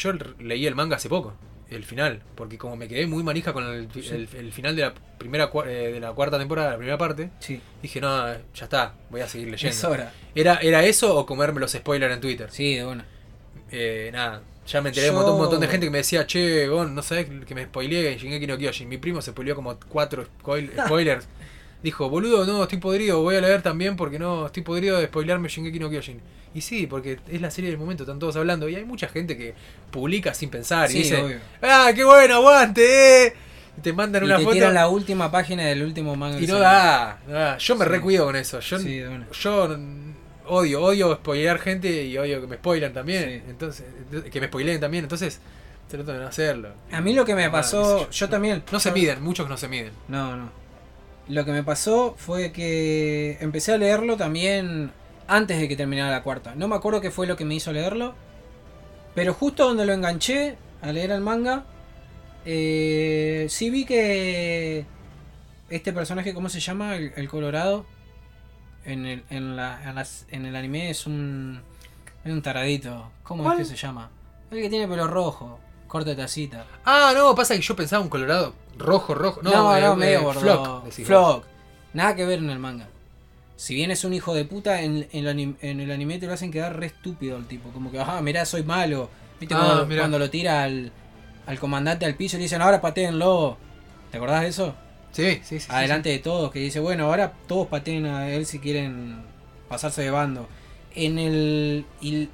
Pero yo leí el manga hace poco, el final, porque como me quedé muy manija con el, Sí. el- el final de la primera eh, de la cuarta temporada, la primera parte, Sí, dije, no, ya está, voy a seguir es leyendo. hora. Era, era eso o comerme los spoilers en Twitter. Sí, de una. Eh, nada, ya me enteré de Yo- un montón, un montón de gente que me decía, che, Gon, no sabes que me spoileé en Shingeki no Kyojin. Mi primo se spoileó como cuatro spoil- *laughs* spoilers. Dijo, boludo, no, estoy podrido, voy a leer también porque no, estoy podrido de spoilearme Shingeki no Kyojin. Y sí, porque es la serie del momento, están todos hablando. Y hay mucha gente que publica sin pensar Sí, y dice, obvio. ah, qué bueno, aguante, eh. te mandan Y una te foto tiran la última página del último manga. y no da, no da. Yo me Sí. recuido con eso. Yo, Sí, yo odio, odio spoilear gente y odio que me spoilan también. Entonces, que me spoileen también. Entonces, trato de no hacerlo. A mí lo que me pasó, yo también. No se miden, muchos no se miden. No, no. Lo que me pasó fue que empecé a leerlo también antes de que terminara la cuarta. No me acuerdo qué fue lo que me hizo leerlo. Pero justo donde lo enganché a leer el manga, eh, sí vi que este personaje, ¿cómo se llama? El, el Colorado. En el, en, la- en las- en el anime es un, es un taradito. ¿Cómo ¿Cuál? es que se llama? El que tiene pelo rojo, corte de tacita. Ah, no, pasa que yo pensaba un colorado rojo, rojo. No, No, no, eh, medio eh. Flock. Flock. Nada que ver en el manga. Si bien es un hijo de puta, en, en el, anim- en el anime te lo hacen quedar re estúpido el tipo. Como que, ajá, mirá, soy malo. ¿Viste Ah, cuando, mirá. cuando lo tira al, al comandante al piso y le dicen, ahora patéenlo? ¿Te acordás de eso? Sí, sí, sí. Adelante de todos, que dice, bueno, ahora todos pateen a él si quieren pasarse de bando. En el. y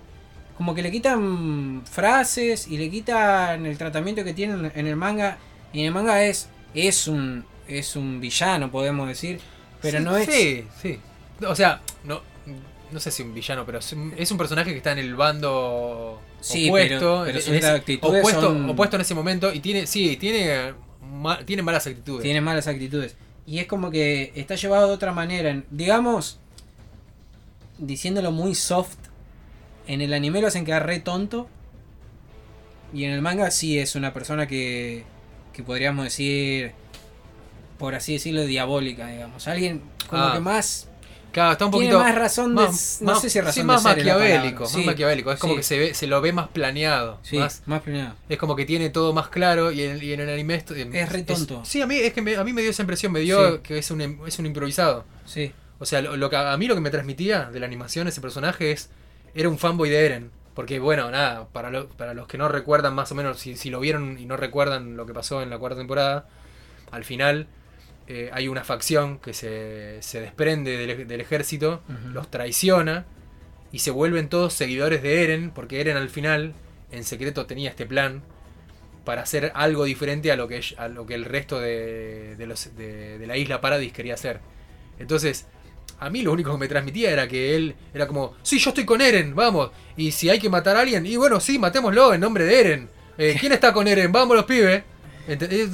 como que le quitan frases y le quitan el tratamiento que tienen en el manga. Y en el manga es. es un. es un villano, podemos decir. Pero Sí, no es. Sí, sí. O sea, no, no sé si un villano, pero es un, personaje que está en el bando Sí, opuesto. pero- pero en- ese- actitudes opuesto, son- opuesto en ese momento. Y tiene, sí, tiene, ma- tiene malas actitudes. Tiene malas actitudes. Y es como que está llevado de otra manera. Digamos, diciéndolo muy soft, en el anime lo hacen quedar re tonto. Y en el manga sí es una persona que, que podríamos decir, por así decirlo, diabólica, digamos. Alguien como Ah, que más... Claro, está un Tiene poquito. más razón de- no sé si razón sí, de más ser maquiavélico. Más maquiavélico. Es como que se, ve, se lo ve más planeado. Sí, más- más, planeado. es como que tiene todo más claro y en, y en el anime esto- Es re tonto. sí, a mí, es que me- a mí me dio esa impresión, me dio que es un, es un improvisado. Sí, O sea, lo, lo que a mí lo que me transmitía de la animación ese personaje es era un fanboy de Eren. Porque bueno, nada, para, lo- para los que no recuerdan más o menos, si, si lo vieron y no recuerdan lo que pasó en la cuarta temporada, al final eh, hay una facción que se, se desprende del, del ejército, los traiciona y se vuelven todos seguidores de Eren, porque Eren al final en secreto tenía este plan para hacer algo diferente a lo que, a lo que el resto de, de los, de, de la isla Paradis quería hacer. Entonces, a mí lo único que me transmitía era que él era como, sí, yo estoy con Eren, vamos. Y si hay que matar a alguien, y bueno, sí, matémoslo en nombre de Eren. Eh, *laughs* ¿Quién está con Eren? Vamos los pibes.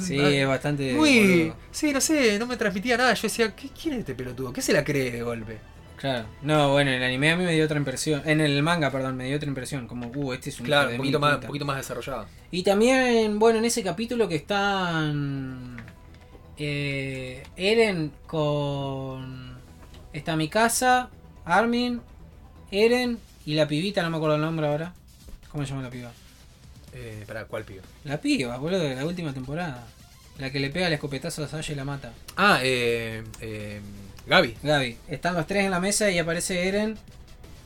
Sí, Ah, es bastante... Muy... boludo. Sí, no sé, no me transmitía nada. Yo decía, ¿qué, ¿quién es este pelotudo? ¿Qué se la cree de golpe? Claro. No, bueno, en el anime a mí me dio otra impresión. En el manga, perdón, me dio otra impresión. Como, uh, este es un Claro, un poquito más, poquito más desarrollado. Y también, bueno, en ese capítulo que están eh, Eren con... Está mi casa, Armin, Eren y la pibita, no me acuerdo el nombre ahora. ¿Cómo se llama la piba? Eh, ¿Para cuál pibe? La piba, boludo, de la última temporada. La que le pega el escopetazo a Sasha y la mata. Ah, eh, eh, Gaby. Gaby, están los tres en la mesa y aparece Eren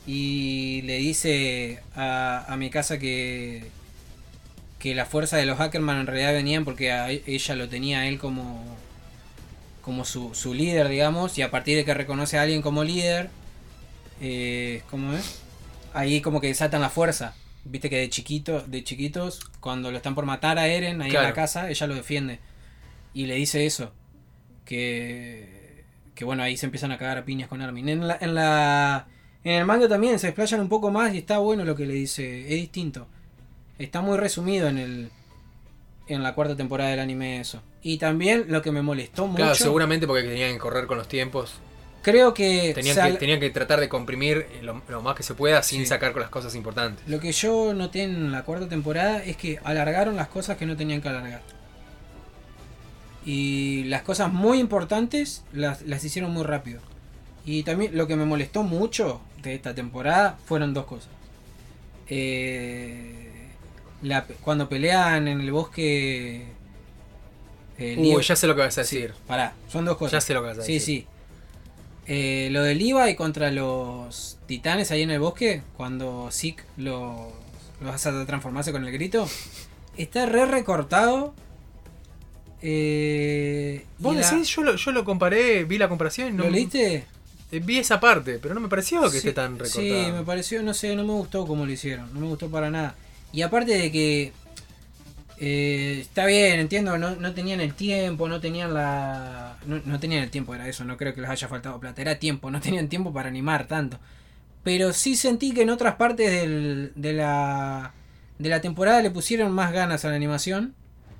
y le dice a, a mi casa que que la fuerza de los Ackerman en realidad venían porque a e- ella lo tenía a él como como su, su líder, digamos, y a partir de que reconoce a alguien como líder, eh, ¿cómo es? Ahí como que desatan la fuerza. Viste que de chiquito, de chiquitos, cuando lo están por matar a Eren ahí en la casa, ella lo defiende. Y le dice eso. Que, que bueno, ahí se empiezan a cagar a piñas con Armin. En la, en la. En el manga también se explayan un poco más y está bueno lo que le dice. Es distinto. Está muy resumido en el. En la cuarta temporada del anime eso. Y también lo que me molestó mucho. Claro, seguramente porque tenían que correr con los tiempos. Creo que, Tenían, sal- que, tenían que tratar de comprimir lo, lo más que se pueda sin Sí. sacar con las cosas importantes. Lo que yo noté en la cuarta temporada es que alargaron las cosas que no tenían que alargar. Y las cosas muy importantes las, las hicieron muy rápido. Y también lo que me molestó mucho de esta temporada fueron dos cosas. Eh, la- cuando pelean en el bosque... eh, Uy, ya sé lo que vas a Sí, decir. pará, son dos cosas. Ya sé lo que vas a Sí, decir. sí. Eh, lo del Levi contra los titanes ahí en el bosque, cuando Zeke los los hace transformarse con el grito, está re recortado. Eh, y Vos la- decís, yo lo, yo lo comparé, vi la comparación y no. ¿Lo leíste? eh, Vi esa parte, pero no me pareció que Sí, esté tan recortado. Sí, me pareció, no sé, no me gustó cómo lo hicieron, no me gustó para nada. Y aparte de que Eh, está bien, entiendo, no, no tenían el tiempo, no tenían la... No, no tenían el tiempo, era eso, no creo que les haya faltado plata, era tiempo, no *laughs* tenían tiempo para animar tanto. Pero sí sentí que en otras partes del- de, la, de la temporada le pusieron más ganas a la animación.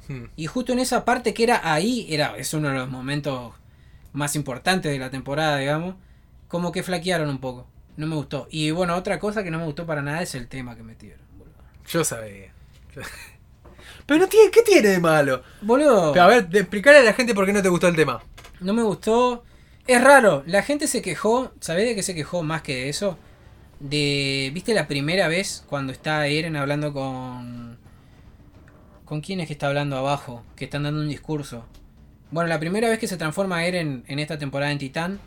Hmm. Y justo en esa parte que era ahí, era, es uno de los momentos más importantes de la temporada, digamos, como que flaquearon un poco. No me gustó. Y bueno, otra cosa que no me gustó para nada es el tema que metieron. Boludo. Yo sabía. Pero no tiene, ¿qué tiene de malo? Boludo, Pero a ver, de- explicarle a la gente por qué no te gustó el tema. no me gustó. Es raro, la gente se quejó, ¿sabés de qué se quejó más que de eso? De, ¿viste la primera vez cuando está Eren hablando con... ¿Con quién es que está hablando abajo? Que están dando un discurso. Bueno, la primera vez que se transforma Eren en esta temporada en Titán,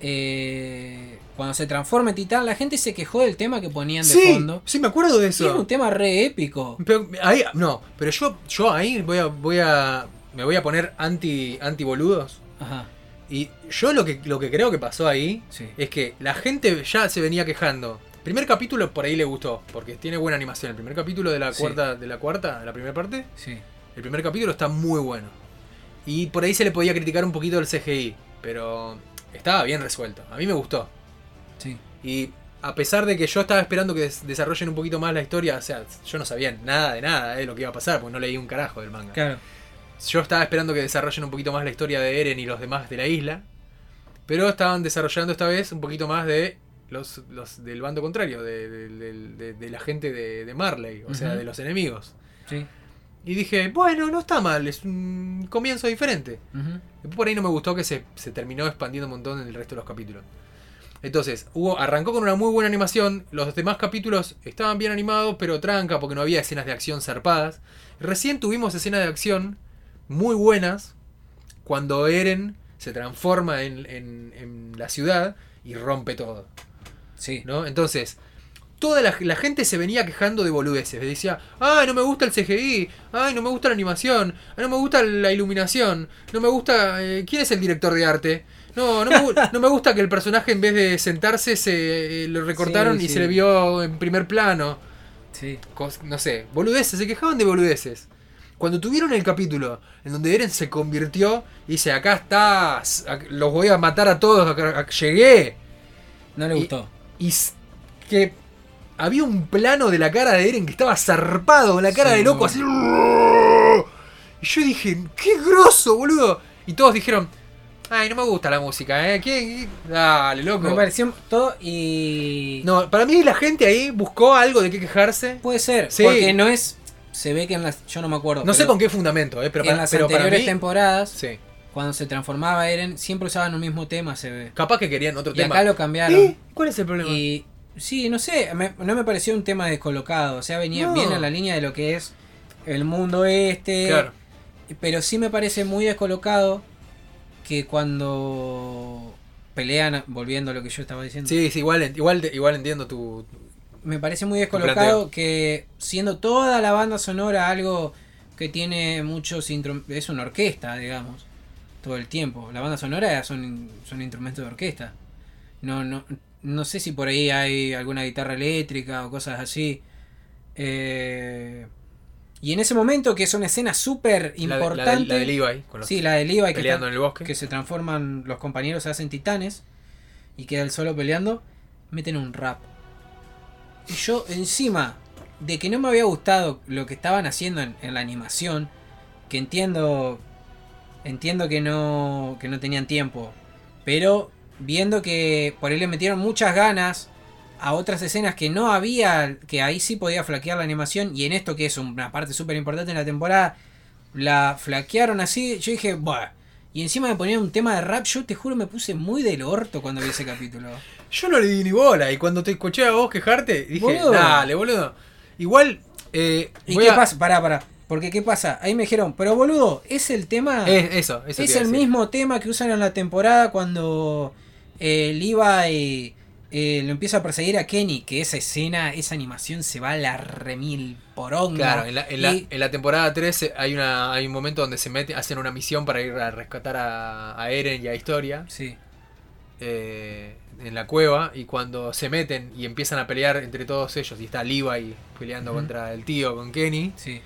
eh, cuando se transforma en Titán, la gente se quejó del tema que ponían de Sí, fondo. sí, me acuerdo de Y es eso. un tema re épico. Pero ahí, no, pero yo, yo ahí voy a, voy a, me voy a poner anti, anti boludos. Ajá, Y yo lo que, lo que creo que pasó ahí sí. es que la gente ya se venía quejando. Primer capítulo por ahí le gustó, porque tiene buena animación. El primer capítulo de la Sí. cuarta, de la cuarta, de la primera parte, Sí. el primer capítulo está muy bueno. Y por ahí se le podía criticar un poquito el CGI, pero estaba bien resuelto. A mí me gustó. Sí. Y a pesar de que yo estaba esperando que des- desarrollen un poquito más la historia, o sea, yo no sabía nada de nada de lo que iba a pasar, porque no leí un carajo del manga. Claro. Yo estaba esperando que desarrollen un poquito más la historia de Eren y los demás de la isla. Pero estaban desarrollando esta vez un poquito más de los, los del bando contrario, de, de- de- de- de la gente de, Marley, o sea, de los enemigos. Sí. Y dije, bueno, no está mal, es un comienzo diferente. Después por ahí no me gustó que se, se terminó expandiendo un montón en el resto de los capítulos. Entonces, hubo, arrancó con una muy buena animación. Los demás capítulos estaban bien animados, pero tranca porque no había escenas de acción zarpadas. Recién tuvimos escenas de acción muy buenas cuando Eren se transforma en, en- en la ciudad y rompe todo. Sí. ¿no? Entonces, toda la, la gente se venía quejando de boludeces. Decía, ay, no me gusta el CGI, ay, no me gusta la animación, ay, no me gusta la iluminación, no me gusta... eh, ¿Quién es el director de arte? No, no me, *laughs* no me gusta que el personaje en vez de sentarse se eh, lo recortaron Sí, y sí. se le vio en primer plano. Sí. Cos- no sé, boludeces, se quejaban de boludeces. Cuando tuvieron el capítulo en donde Eren se convirtió y dice, acá estás, ac- los voy a matar a todos, acá- acá- llegué. No le Y- gustó. Y que había un plano de la cara de Eren que estaba zarpado, con la cara Sí, de loco así. Y yo dije, qué grosso, boludo. Y todos dijeron, ay, no me gusta la música, ¿eh? ¿Qué? qué? Dale, Me loco. pareció todo y... No, para mí la gente ahí buscó algo de qué quejarse. Puede ser, Sí. porque no es... Se ve que en las... Yo no me acuerdo. No sé con qué fundamento, ¿eh? Pero en para, las pero para anteriores mí... temporadas, Sí. cuando se transformaba Eren, siempre usaban un mismo tema, se ve. Capaz que querían otro Y tema. acá lo cambiaron. ¿Eh? ¿Cuál es el problema? Y sí, no sé, me- no me pareció un tema descolocado. O sea, venía No. bien en la línea de lo que es el mundo este. Claro. Pero sí me parece muy descolocado que cuando pelean, volviendo a lo que yo estaba diciendo, Sí, sí, igual, igual, igual entiendo tu... me parece muy descolocado que siendo toda la banda sonora algo que tiene muchos es una orquesta, digamos, todo el tiempo. La banda sonora son, son instrumentos de orquesta. No, no, no sé si por ahí hay alguna guitarra eléctrica o cosas así. Eh, y en ese momento, que es una escena súper La, importante. la, de, la de Levi, con los sí, la de Levi que, en el bosque. que se transforman, los compañeros se hacen titanes y queda el solo peleando. Meten un rap. Y yo, encima de que no me había gustado lo que estaban haciendo en, en la animación, que entiendo. Entiendo que no. que no tenían tiempo. Pero viendo que por ahí le metieron muchas ganas a otras escenas que no había. que ahí sí podía flaquear la animación. Y en esto que es una parte súper importante en la temporada. La flaquearon así. Yo dije, Buah. Y encima me ponían un tema de rap. Yo te juro me puse muy del orto cuando vi ese capítulo. Yo no le di ni bola y cuando te escuché a vos quejarte, dije, Boludo. dale, boludo. Igual, eh, ¿Y qué a- pasa? Pará, pará. Porque ¿qué pasa? Ahí me dijeron, pero boludo, es el tema... Es, eso, eso es el mismo tema que usan en la temporada cuando eh, Levi eh, lo empieza a perseguir a Kenny, que esa escena, esa animación se va a la remil poronga. Claro, en la, en, la, en la temporada 3 hay, una, hay un momento donde se mete, hacen una misión para ir a rescatar a, a Eren y a Historia Sí, eh, en la cueva y cuando se meten y empiezan a pelear entre todos ellos y está Levi peleando Ujú. contra el tío, con Kenny, sí.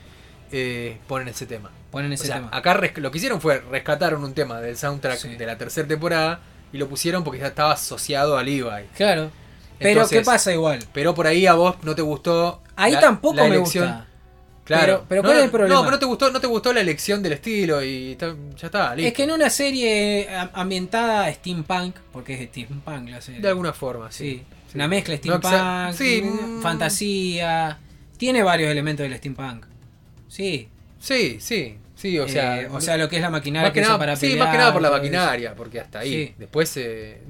eh, ponen ese tema. Ponen O ese sea, tema. acá lo que hicieron fue rescataron un tema del soundtrack Sí. de la tercera temporada y lo pusieron porque ya estaba asociado a Levi. Claro. Pero Entonces, ¿qué pasa igual? Pero por ahí a vos no te gustó. Ahí la- tampoco la me elección. gusta. Claro. Pero- pero No, ¿cuál es el problema? No, pero no te gustó, no te gustó la elección del estilo y ya está, listo. Es que en una serie am- ambientada steampunk, porque es steampunk la serie. De alguna forma, sí. Sí. Una mezcla steampunk, sí, mm, mm. fantasía. Tiene varios elementos del steampunk. Sí. Sí, sí, sí, o sea. Eh, o sea, lo que es la maquinaria más que que nada, usa para sí, pelear. más que nada por la maquinaria, porque hasta ahí. Sí. Después, eh,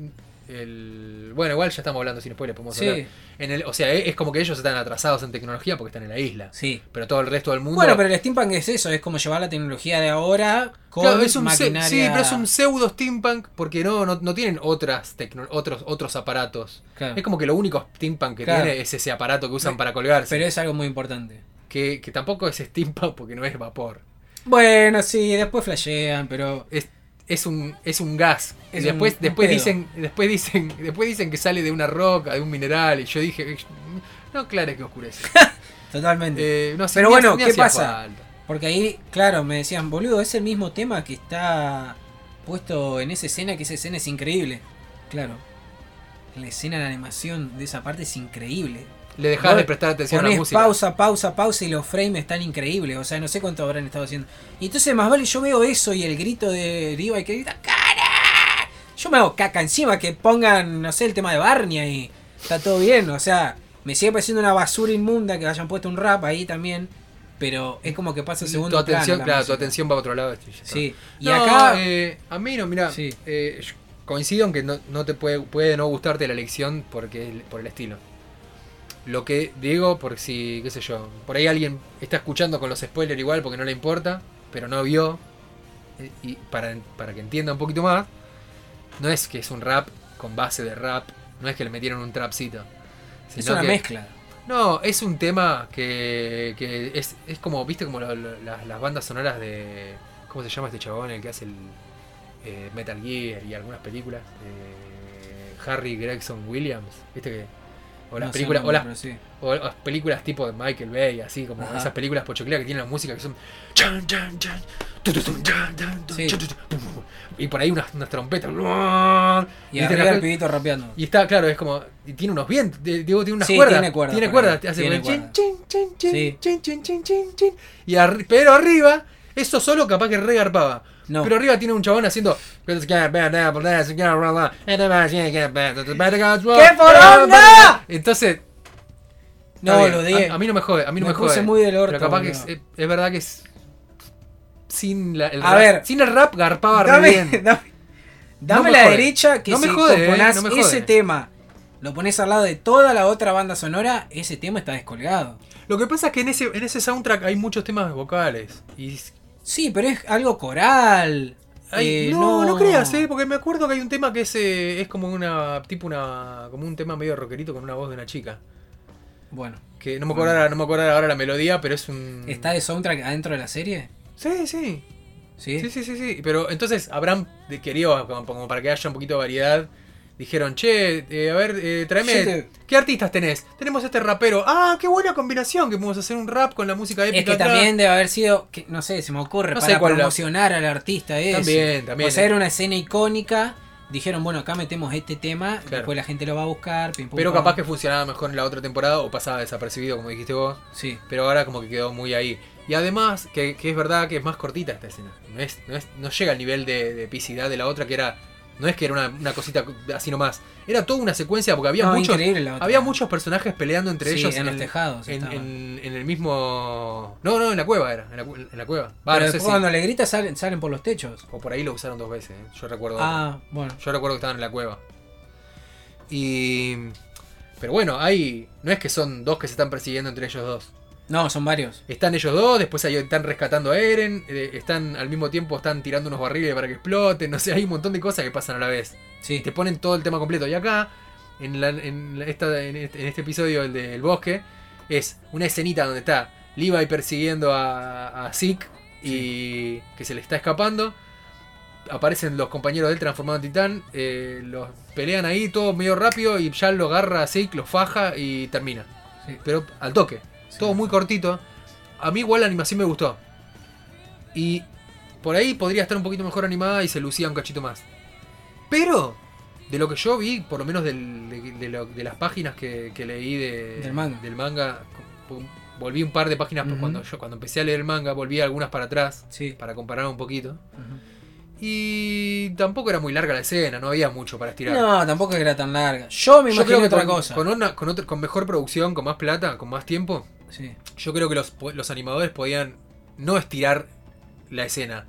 el. Bueno, igual ya estamos hablando sin spoiler, podemos Sí. hablar. En el, o sea, es como que ellos están atrasados en tecnología porque están en la isla. Sí. Pero todo el resto del mundo. Bueno, pero el steampunk es eso, es como llevar la tecnología de ahora con Claro, es un maquinaria. sí, pero es un pseudo steampunk porque no, no, no tienen otras tecno- otros, otros aparatos. Claro. Es como que lo único steampunk que Claro. tiene es ese aparato que usan para colgarse. Pero es algo muy importante. que, que tampoco es steampunk porque no es vapor. Bueno, sí, después flashean, pero. Es, es un, es un gas. Es después, un- después dicen, después dicen, después dicen que sale de una roca, de un mineral. Y yo dije, no, claro que oscurece. *laughs* Totalmente. Eh, no, Pero ni bueno, ni ¿qué pasa? falta. Porque ahí, claro, me decían, boludo, es el mismo tema que está puesto en esa escena, que esa escena es increíble. Claro. La escena de animación de esa parte es increíble. Le dejás Vos de prestar atención a la música. pausa, pausa, pausa y los frames están increíbles. O sea, no sé cuánto habrán estado haciendo. Y entonces más vale yo veo eso y el grito de Levi que grita ¡Cara! Yo me hago caca encima que pongan, no sé, el tema de Barney y está todo bien. O sea, me sigue pareciendo una basura inmunda que hayan puesto un rap ahí también. Pero es como que pasa tu segundo atención, plano la claro, tu atención va a otro lado. y. Sí. Y No, acá. eh, a mí no, mira, Sí. eh, coincido en que no, no te puede, puede no gustarte la elección porque por el estilo. Lo que digo, por si, qué sé yo, por ahí alguien está escuchando con los spoilers igual porque no le importa, pero no vio, eh, y para, para que entienda un poquito más, no es que es un rap con base de rap, no es que le metieron un trapcito. es una que- mezcla. no, es un tema que, que es, es como, viste, como lo- lo- las, las bandas sonoras de. ¿Cómo se llama este chabón? El que hace el eh, Metal Gear y algunas películas. Eh, Harry Gregson Williams, viste que. O las No películas. el o, las, nombre, sí. o las películas tipo de Michael Bay, así como Ajá. esas películas pochocleras que tienen la música que son. Sí. Y por ahí unas, unas trompetas. Y arriba las- el pibito rapeando. y está, claro, es como. Y tiene unos vientos, digo, tiene unas Sí, cuerdas. tiene cuerdas Tiene cuerdas, ahí, te hace tiene como chin, cuerdas. chin, chin, chin, Sí. chin, chin, chin, chin, chin. Y arri- pero arriba, eso solo capaz que regarpaba. No. Pero arriba tiene un chabón haciendo. ¡Qué poronga! Entonces. No, bien, lo dije. A, a mí no me jode, a mí no Me me, puse jode. muy del orto, Pero capaz que es, es verdad que es. Sin la, el A rap, ver. sin el rap garpaba re Dame, bien. dame, *laughs* dame No me la jode. derecha que No me si jode, eh, componás no me jode. ese tema, lo pones al lado de toda la otra banda sonora, ese tema está descolgado. Lo que pasa es que en ese, en ese soundtrack hay muchos temas vocales. Y Sí, pero es algo coral. Ay, Eh, no, no, creas, eh, porque me acuerdo que hay un tema que es, eh, es como una tipo una como un tema medio rockerito con una voz de una chica. Bueno, Que no me acuerdo ahora, no me acuerdo ahora la melodía, pero es un ¿está de soundtrack adentro de la serie? Sí, sí. Sí. Sí, sí, sí, sí. Pero entonces habrán querido como, como para que haya un poquito de variedad. Dijeron, che, eh, a ver, eh, tráeme. Te- ¿Qué artistas tenés? Tenemos este rapero. Ah, qué buena combinación que podemos hacer un rap con la música épica. Es que atrás". también debe haber sido, que, no sé, se me ocurre, No para la- promocionar al artista ese. También, también. O sea, era una escena icónica. Dijeron, bueno, acá metemos este tema, Claro. después la gente lo va a buscar. pim, pum, Pero capaz que funcionaba mejor en la otra temporada o pasaba desapercibido, como dijiste vos. Sí. Pero ahora como que quedó muy ahí. Y además, que, que es verdad que es más cortita esta escena. No, es, no, es- no llega al nivel de, de epicidad de la otra, que era. No es que era una, una cosita así nomás. Era toda una secuencia porque había No, muchos. Había muchos personajes peleando entre Sí, ellos en los el- tejados En, estaban. en- en el mismo. No, no, en la cueva era. En la, cueva. No sé después si- cuando le grita salen, salen por los techos. O por ahí lo usaron dos veces. ¿eh? Yo recuerdo. Ah, bueno. Yo recuerdo que estaban en la cueva. Y. Pero bueno, hay. No es que son dos que se están persiguiendo entre ellos dos. No, son varios. Están ellos dos, después ahí están rescatando a Eren, eh, están al mismo tiempo están tirando unos barriles para que exploten, no sé, hay un montón de cosas que pasan a la vez. Sí. Te ponen todo el tema completo. Y acá, en, la- en la- esta, en, este, en este episodio, el del bosque, es una escenita donde está Levi persiguiendo a, a Zeke y que se le está escapando. Aparecen los compañeros del transformado en titán, eh, los pelean ahí todo medio rápido y ya lo agarra a Zeke, lo faja y termina. Sí. Pero al toque. Sí. Todo muy cortito. a mí igual la animación me gustó. Y por ahí podría estar un poquito mejor animada y se lucía un cachito más. Pero, de lo que yo vi, por lo menos del- de, de lo- de las páginas que, que leí de, Del manga. del manga, volví un par de páginas cuando yo cuando empecé a leer el manga, volví algunas para atrás Sí. para comparar un poquito. Ujú. Y tampoco era muy larga la escena, no había mucho para estirar. No, tampoco era tan larga. Yo me yo imagino creo que otra con, cosa. Con, una, con, otra- con mejor producción, con más plata, con más tiempo, Sí. yo creo que los, los animadores podían no estirar la escena,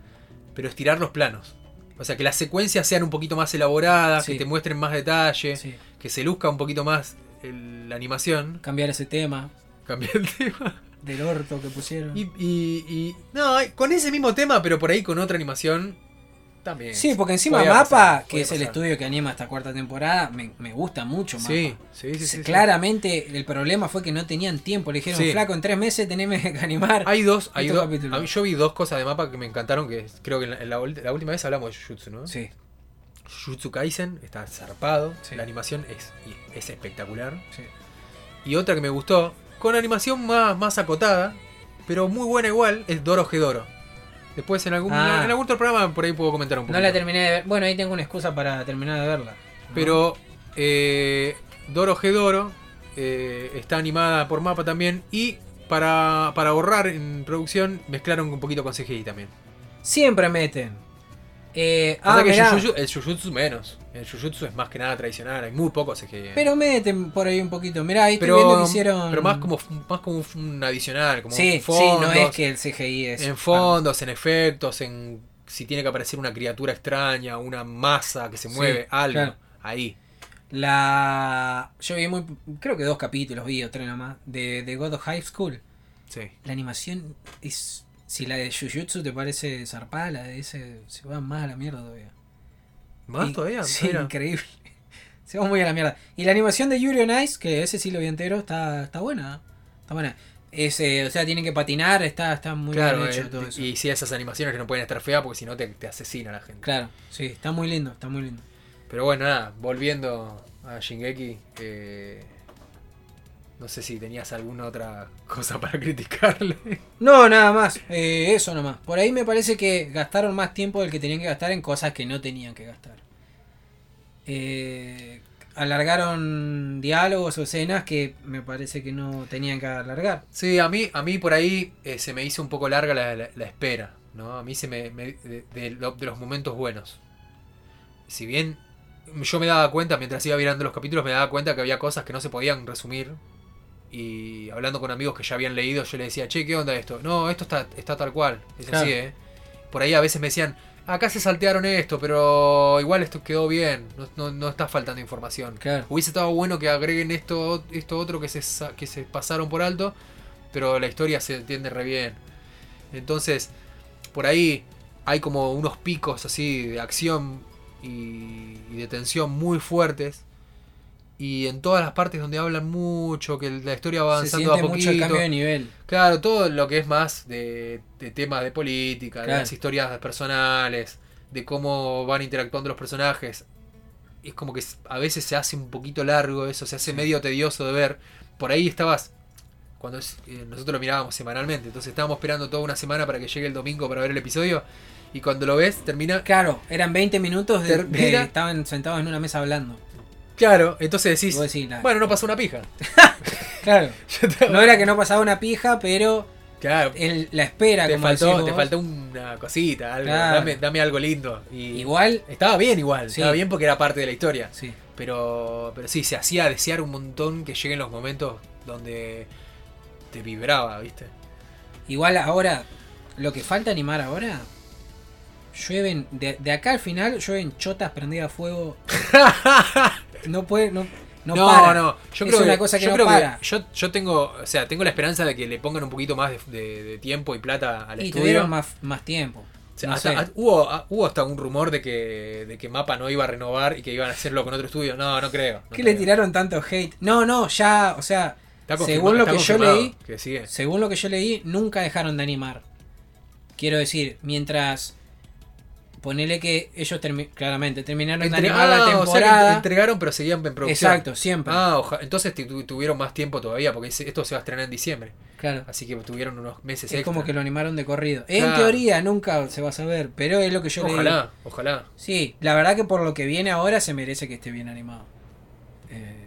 pero estirar los planos. O sea, que las secuencias sean un poquito más elaboradas, Sí. que te muestren más detalle, sí. que se luzca un poquito más el- la animación. Cambiar ese tema Cambiar el tema. del orto que pusieron. Y, y- y- no, con ese mismo tema, pero por ahí con otra animación también. Sí, porque encima Mapa, pasar, que es el estudio que anima esta cuarta temporada, me, me gusta mucho Mapa. Sí, sí, sí. sí, sí. Claramente el problema fue que no tenían tiempo. Le dijeron, Sí. flaco, en tres meses tenemos que animar. Hay dos, hay dos. capítulos. a mí- yo vi dos cosas de mapa que me encantaron, que creo que en la, en la ul- la última vez hablamos de Jujutsu, ¿no? Sí, Jujutsu Kaisen está zarpado, la animación es, es espectacular. sí. Y otra que me gustó, con animación más, más acotada, pero muy buena igual, es Doro Gedoro. Después en algún, Ah. en algún otro programa por ahí puedo comentar un poco. No la terminé de ver. Bueno, ahí tengo una excusa para terminar de verla. Pero eh, Doro Gedoro eh, está animada por mapa también y para, para ahorrar en producción mezclaron un poquito con CGI también. Siempre meten. Eh, Pasa ah, que el Jujutsu menos. El Jujutsu es más que nada tradicional, hay muy poco CGI. pero meten por ahí un poquito. Mirá, ahí estoy pero, viendo que hicieron. pero más como más como un adicional, como Sí, fondos, sí, no es que el CGI es. en fondos, en efectos, en si tiene que aparecer una criatura extraña, una masa que se Sí, mueve, algo. claro. Ahí. La. Yo vi muy. Creo que dos capítulos vi o tres nomás. De, de God of High School. Sí. La animación es. Si la de Jujutsu te parece zarpada, la de ese se va más a la mierda todavía. ¿Más Y- todavía? *laughs* Sí, Mira. increíble. *laughs* Se va muy a la mierda. Y la animación de Yuri on Ice, que ese sí lo vi entero, está, está buena. Está buena. Es, eh, o sea, tienen que patinar, está, está muy Claro, bien hecho eh, todo eso. y sí, esas animaciones que no pueden estar feas porque si no te, te asesina la gente. Claro, sí, está muy lindo, está muy lindo. Pero bueno, nada, volviendo a Shingeki, eh, no sé si tenías alguna otra *laughs* cosa para criticarle. No, nada más, eh, eso nomás. Por ahí me parece que gastaron más tiempo del que tenían que gastar en cosas que no tenían que gastar. Eh, alargaron diálogos o escenas que me parece que no tenían que alargar. Sí, a mí, a mí por ahí eh, se me hizo un poco larga la, la- la espera, ¿no? A mí se me... me- de, de los momentos buenos. Si bien yo me daba cuenta, mientras iba mirando los capítulos, me daba cuenta que había cosas que no se podían resumir. Y hablando con amigos que ya habían leído, yo le decía, che, ¿qué onda esto? No, esto está, está tal cual. Es Claro. así, ¿eh? Por ahí a veces me decían, acá se saltearon esto, pero igual esto quedó bien. No, no- no está faltando información. Claro. Hubiese estado bueno que agreguen esto, esto otro que se, que se pasaron por alto, pero la historia se entiende re bien. Entonces, por ahí hay como unos picos así de acción y, y de tensión muy fuertes. Y en todas las partes donde hablan mucho, que la historia va Se avanzando a siente mucho el poquito. cambio de nivel. Claro, todo lo que es más de, de temas de política, de las historias personales, de cómo van interactuando los personajes. Es como que a veces se hace un poquito largo eso, se hace Sí. medio tedioso de ver. Por ahí estabas, cuando es- eh, nosotros lo mirábamos semanalmente, entonces estábamos esperando toda una semana para que llegue el domingo para ver el episodio. Y cuando lo ves, termina... Claro, eran 20 minutos de, de- Termina- estaban sentados en una mesa hablando. Claro, entonces decís, bueno, no pasó una pija. *laughs* claro. *laughs* No era que no pasaba una pija, pero Claro, el- la espera, te como faltó, decís te faltó una cosita, algo, Claro. dame, dame algo lindo. Y Igual, estaba bien igual, Sí. estaba bien porque era parte de la historia. sí. Pero, pero sí, se hacía desear un montón que lleguen los momentos donde te vibraba, ¿viste? Igual ahora, lo que falta animar ahora, llueven, de, de acá al final llueven chotas prendidas a fuego. *laughs* No puede, no, no, no, para. no, yo Es creo una que, cosa que yo no creo para. yo, yo tengo, o sea, tengo la esperanza de que le pongan un poquito más de, de- de tiempo y plata al y estudio. tuvieron más, más tiempo. O sea, no hasta- sé. a- hubo, a- hubo hasta un rumor de que, de que Mapa no iba a renovar y que iban a hacerlo con otro estudio. No, no creo. no ¿Qué le tiraron tanto hate? No, no, ya, o sea, según lo que yo leí, Que según lo que yo leí, nunca dejaron de animar. Quiero decir, mientras ponele que ellos termi- claramente terminaron de Entre- animar la o sea que temporada. entregaron, pero seguían en producción. Exacto, siempre. Ah, oja- entonces tu- tuvieron más tiempo todavía, porque esto se va a estrenar en diciembre. claro. Así que tuvieron unos meses Es extra. como que lo animaron de corrido. En Claro. teoría nunca se va a saber, pero es lo que yo leí. Ojalá, ojalá. Sí, la verdad que por lo que viene ahora se merece que esté bien animado. Eh,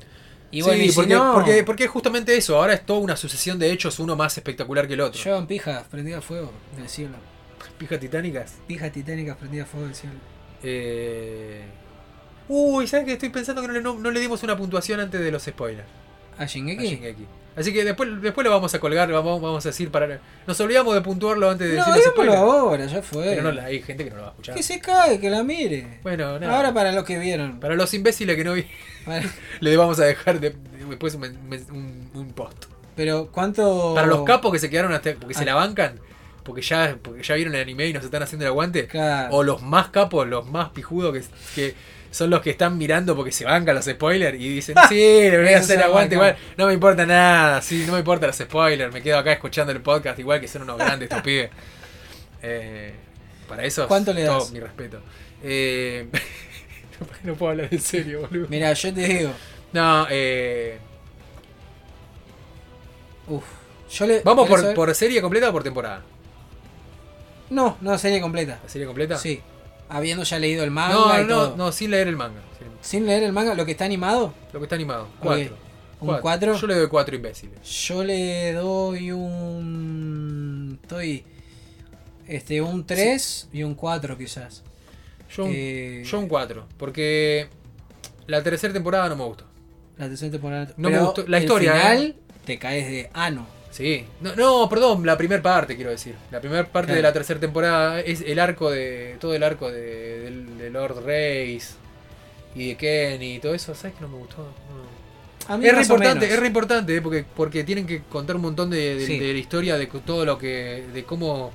y Sí, bueno, y si porque, no, porque, porque es justamente eso. Ahora es toda una sucesión de hechos, uno más espectacular que el otro. llevan pijas prendidas a fuego del cielo. Pijas titánicas. Pijas titánicas prendidas a fuego del cielo. Eh... Uy, ¿sabes qué? Estoy pensando que no le, no- no le dimos una puntuación antes de los spoilers. ¿A a Shingeki? Shingeki. Así que después, después lo vamos a colgar, vamos, vamos a decir para. Nos olvidamos de puntuarlo antes de No, decir los spoilers. ahora, ya fue. Pero no, hay gente que no lo va a escuchar. Que se cae, que la mire. Bueno, nada. Ahora para los que vieron. Para los imbéciles que no vi, Para- *laughs* le vamos a dejar de- de- después un, un- un post. Pero ¿cuánto? Para los capos que se quedaron hasta. porque se. Ah. la bancan, porque ya, porque ya vieron el anime y nos están haciendo el aguante. Claro. O los más capos, los más pijudos que, que son los que están mirando porque se bancan los spoilers y dicen, sí, le voy a hacer se aguante igual. No me importa nada, sí, no me importan los spoilers. Me quedo acá escuchando el podcast igual que son unos grandes estos pibes. Eh, para eso, ¿Cuánto le todo das? mi respeto. Eh, *laughs* no puedo hablar en serio, boludo. Mira, yo te digo. No, eh, Uf. Yo le. vamos ¿querés por, saber? por serie completa o por temporada. No, no, serie completa. ¿La serie completa? Sí. Habiendo ya leído el manga No, y no, todo. no, sin leer el manga. sin- leer el manga, lo que está animado, Lo que está animado. Cuatro. ¿Un cuatro? Yo le doy cuatro imbéciles. yo le doy un. Estoy. Este, un 3 y un 4 quizás. Yo un, Eh, yo un 4, porque la tercera temporada no me gustó. La tercera temporada. No me Pero gustó- la historia, final ¿eh? te caes de ano. Sí. No, no, perdón, la primera parte quiero decir. La primera parte Claro. de la tercera temporada es el arco de. todo el arco de, Lord Race y de Kenny y todo eso. ¿Sabes que no me gustó? No. A mí Es re importante, es re importante, eh, porque, porque tienen que contar un montón de, de- Sí. la historia de todo lo que. de cómo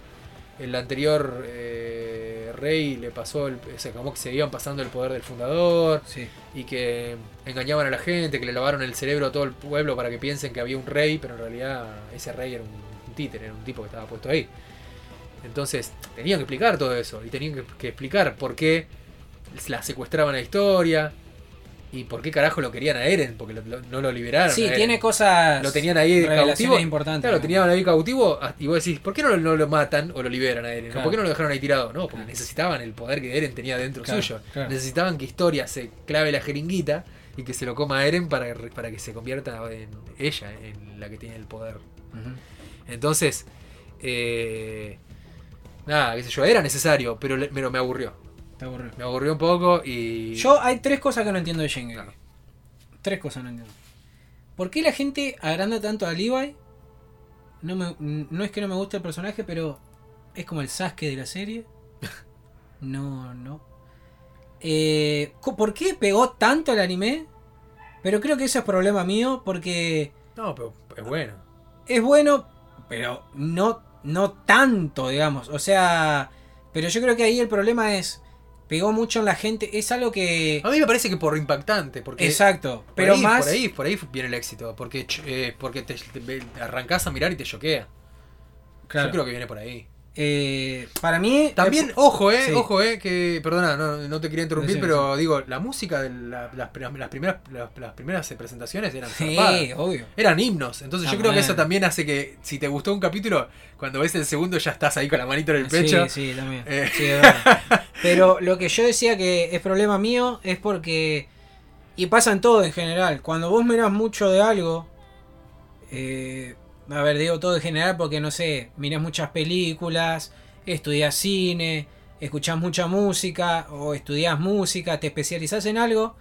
el anterior eh, rey le pasó el, o sea, como que se iban pasando el poder del fundador. Sí. y que engañaban a la gente, que le lavaron el cerebro a todo el pueblo para que piensen que había un rey, pero en realidad ese rey era un títere, era un tipo que estaba puesto ahí. Entonces tenían que explicar todo eso y tenían que, que explicar por qué la secuestraban a la historia y por qué carajo lo querían a Eren, porque lo- lo- no lo liberaron. Sí, a Eren. tiene cosas. Lo tenían ahí cautivo. importantes. Claro, lo tenían ahí cautivo ah, y vos decís, ¿por qué no lo, no lo matan o lo liberan a Eren? Claro. ¿Por qué no lo dejaron ahí tirado? No, porque necesitaban el poder que Eren tenía dentro Claro, suyo. claro. Necesitaban que Historia se clave la jeringuita y que se lo coma a Eren para, para que se convierta en ella, en la que tiene el poder. Entonces, eh, nada, qué sé yo, era necesario, pero, pero me aburrió. Te aburrió. Me aburrió un poco y... Yo hay tres cosas que no entiendo de Shingeki. Claro. Tres cosas no entiendo. ¿Por qué la gente agranda tanto a Levi? No, me- no es que no me guste el personaje, pero es como el Sasuke de la serie. *laughs* No, no. Eh, ¿Por qué pegó tanto el anime? Pero creo que ese es problema mío porque No, pero es bueno. es bueno, pero no, no tanto, digamos. O sea, pero yo creo que ahí el problema es, pegó mucho en la gente. Es algo que... A mí me parece que por impactante, porque... Exacto, Por pero ahí, más... Por ahí, por ahí viene el éxito, porque, eh, porque te, te arrancás a mirar y te choquea. Claro. Yo creo que viene por ahí. Eh, para mí... También, eh, ojo, eh, sí. ojo, eh, que, perdona, no, no te quería interrumpir, pero digo, la música de la- las, las primeras, las, las primeras presentaciones eran Sí, zarpadas. obvio. Eran himnos, entonces yo creo que eso también hace que si te gustó un capítulo, cuando ves el segundo ya estás ahí con la manito en el pecho. Sí, sí, también. Eh. Sí, verdad. *laughs* Pero lo que yo decía que es problema mío es porque... Y pasa en todo en general. Cuando vos mirás mucho de algo... eh, a ver, digo todo en general porque no sé, mirás muchas películas, estudias cine, escuchás mucha música o estudias música, te especializás en algo.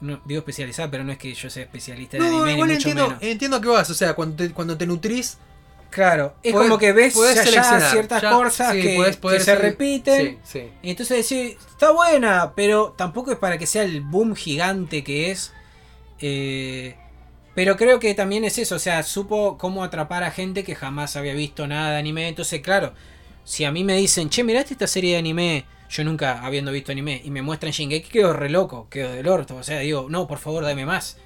No, digo especializar, pero no es que yo sea especialista en No, anime, ni igual mucho entiendo, menos. entiendo a qué vas, o sea, cuando te, cuando te nutrís, Claro, es como que ves ya- ya ciertas ya- cosas sí, que, podés- que se repiten. Sí, sí. Y entonces decís, está buena, pero tampoco es para que sea el boom gigante que es. Eh, pero creo que también es eso, o sea, supo cómo atrapar a gente que jamás había visto nada de anime. Entonces, claro, si a mí me dicen, che, miraste esta serie de anime, yo nunca habiendo visto anime, y me muestran Shingeki, quedo re loco, quedo del orto. O sea, digo, no, por favor, dame más.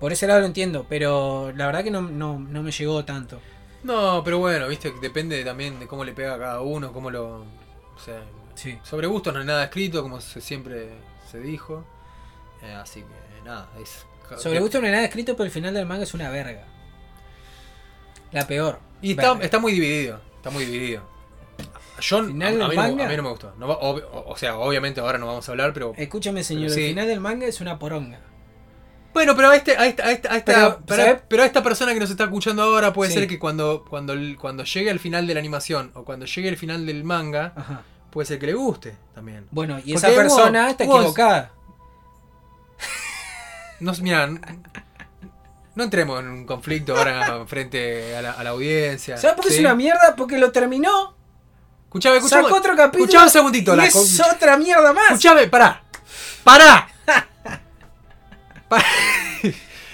Por ese lado lo entiendo, pero la verdad que no, no, no me llegó tanto. No, pero bueno, viste, depende también de cómo le pega a cada uno, cómo lo. O sea, Sí. Sobre gustos no hay nada escrito, como se- siempre se dijo. Eh, así que nada, es. Sobre gusto no hay nada escrito, pero el final del manga es una verga. La peor. Y está, Verga. está muy dividido. Está muy dividido. Yo, a, a mí ¿Final del no, manga? a mí no me gustó. No va- ob- o, sea, obviamente ahora no vamos a hablar, pero. Escúchame, señor, Sí. el final del manga es una poronga. Bueno, pero a, este, a, esta, a, esta, a esta- Pero, a esta persona que nos está escuchando ahora puede Sí. ser que cuando, cuando, cuando llegue al final de la animación o cuando llegue el final del manga, Ajá. puede ser que le guste también. Bueno, y Porque esa persona está equivocada. No, mira, no entremos en un conflicto ahora frente a la, a la audiencia. ¿Sabes por qué ¿sí? es una mierda? Porque lo terminó, Escuchame, escuchame. sacó otro capítulo. Escuchame un segundito. y la es otra mierda más. Escuchame, pará. ¡Pará! Pa- *laughs*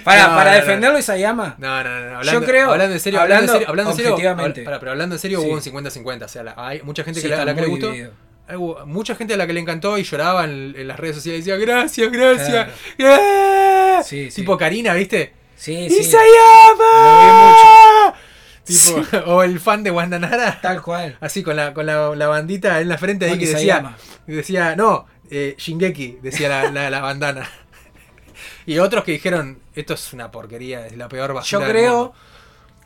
Para, No, para no, no. defenderlo, Isayama. No, no, no. Hablando, Yo creo- Hablando en serio, hablando hablando, en serio, hablando en serio, objetivamente. habla- pará, pero hablando en serio, Sí. hubo un 50-50. O sea, la- hay mucha gente Sí, que, a la que le gustó. dividido. Hubo mucha gente a la que le encantó y lloraba en, en las redes sociales y decía, gracias, gracias. Claro. ¡Eh!". Sí, sí. Tipo Karina, ¿viste? Sí, sí. ¡Isayama! Tipo, *laughs* o el fan de Wandanara. Tal cual. Así con la, con la, la bandita en la frente ahí que decía, decía, no, eh, Shingeki, decía la, la, la bandana. *laughs* Y otros que dijeron, esto es una porquería, es la peor Yo basura del creo mundo".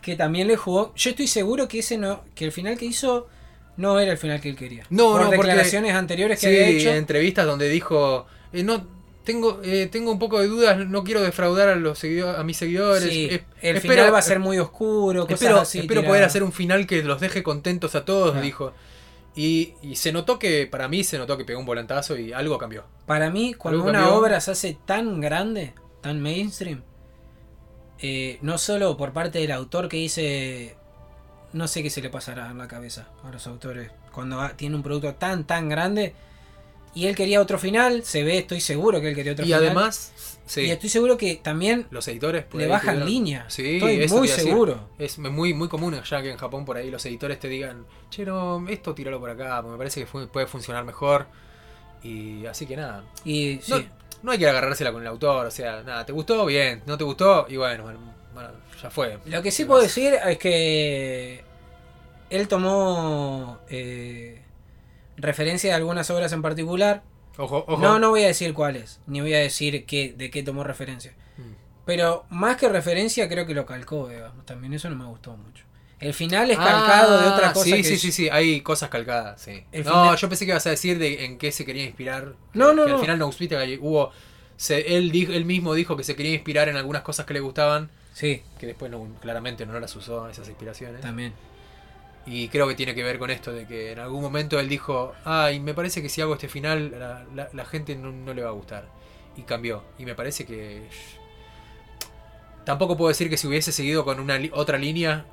que también le jugó. Yo estoy seguro que ese no, que el final que hizo no era el final que él quería. No, Por no, porque- declaraciones anteriores que Sí, había hecho. en entrevistas donde dijo, eh, no, tengo, eh, tengo un poco de dudas, no quiero defraudar a los a mis seguidores. Sí, eh, el espero- final va a ser muy oscuro. Cosas Espero, así, espero poder hacer un final que los deje contentos a todos, dijo. Y, y se notó que, para mí, se notó que pegó un volantazo y algo cambió. Para mí, cuando una cambió. obra se hace tan grande, tan mainstream, eh, no solo por parte del autor que dice, no sé qué se le pasará en la cabeza a los autores cuando tiene un producto tan, tan grande, y él quería otro final, se ve, estoy seguro que él quería otro Y final. además, sí, y estoy seguro que también los editores le bajan tuvieron- línea. Sí, estoy muy seguro. Es muy, muy común ya que en Japón por ahí los editores te digan, che, no, esto tíralo por acá, porque me parece que puede funcionar mejor. Y así que nada. Y sí, No, no hay que agarrársela con el autor, o sea, nada, ¿te gustó? Bien, ¿no te gustó? Y bueno, bueno, bueno, ya fue. Lo que sí ¿Qué puedo decir es que él tomó eh, referencia de algunas obras en particular. Ojo, ojo. No, no voy a decir cuáles, ni voy a decir qué, de qué tomó referencia. Mm. Pero más que referencia, creo que lo calcó, digamos. También eso no me gustó mucho. El final es calcado de otra Ah, cosa. Sí, que sí, sí, sí, hay cosas calcadas, sí. El no, final- yo pensé que ibas a decir de en qué se quería inspirar. No, no, que no. Al final no hubo. se- él, dijo, él mismo dijo que se quería inspirar en algunas cosas que le gustaban, Sí, que después no, claramente no las usó, esas inspiraciones. también. Y creo que tiene que ver con esto de que en algún momento él dijo, ay, me parece que si hago este final la, la- la gente no, no le va a gustar. Y cambió. Y me parece que... Tampoco puedo decir que si hubiese seguido con una li- otra línea,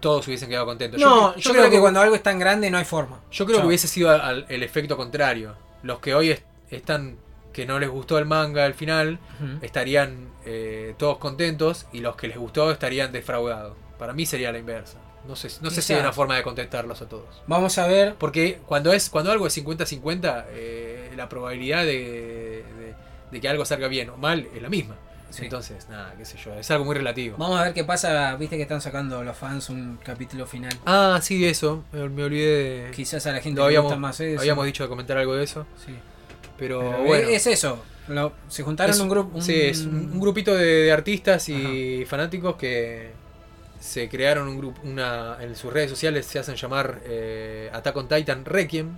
todos hubiesen quedado contentos. No, yo, creo, que, cuando algo es tan grande no hay forma. Yo creo que hubiese sido al- al- el efecto contrario. Los que hoy est- están... que no les gustó el manga al final, estarían eh, todos contentos y los que les gustó estarían defraudados. Para mí sería la inversa. No sé, no sé si hay una forma de contestarlos a todos. Vamos a ver. Porque cuando es cuando algo es 50-50, eh, la probabilidad de, de- de que algo salga bien o mal es la misma. Sí. Entonces, nada, qué sé yo, es algo muy relativo. Vamos a ver qué pasa. Viste que están sacando los fans un capítulo final. Ah, sí, eso. Me, me olvidé. de- Quizás a la gente le habíamos, gusta más eso. habíamos dicho de comentar algo de eso. Sí. Pero, Pero bueno. es eso. Lo- se juntaron Es- un grupo. un- Sí, es un, un grupito de, de artistas y fanáticos que se crearon un grupo, una, en sus redes sociales se hacen llamar eh, Attack on Titan Requiem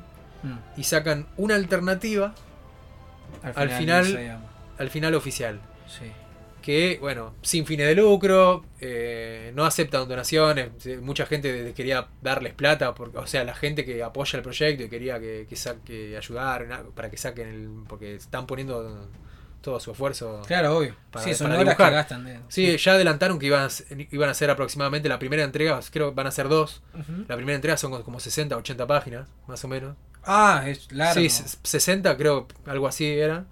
Mm, y sacan una alternativa Al final- se llama. al final oficial. Sí. Que, bueno, sin fines de lucro, eh, no aceptan donaciones. Mucha gente quería darles plata, porque, o sea, la gente que apoya el proyecto y quería que, que, que ayudaran a- para que saquen el. porque están poniendo todo su esfuerzo. Claro, obvio. Para- sí, son para horas que gastan. De... Sí, ya adelantaron que iban a, iban a ser aproximadamente la primera entrega, creo que van a ser dos. La primera entrega son como 60, 80 páginas, más o menos. Ah, es largo. Sí, s- 60 creo, algo así era.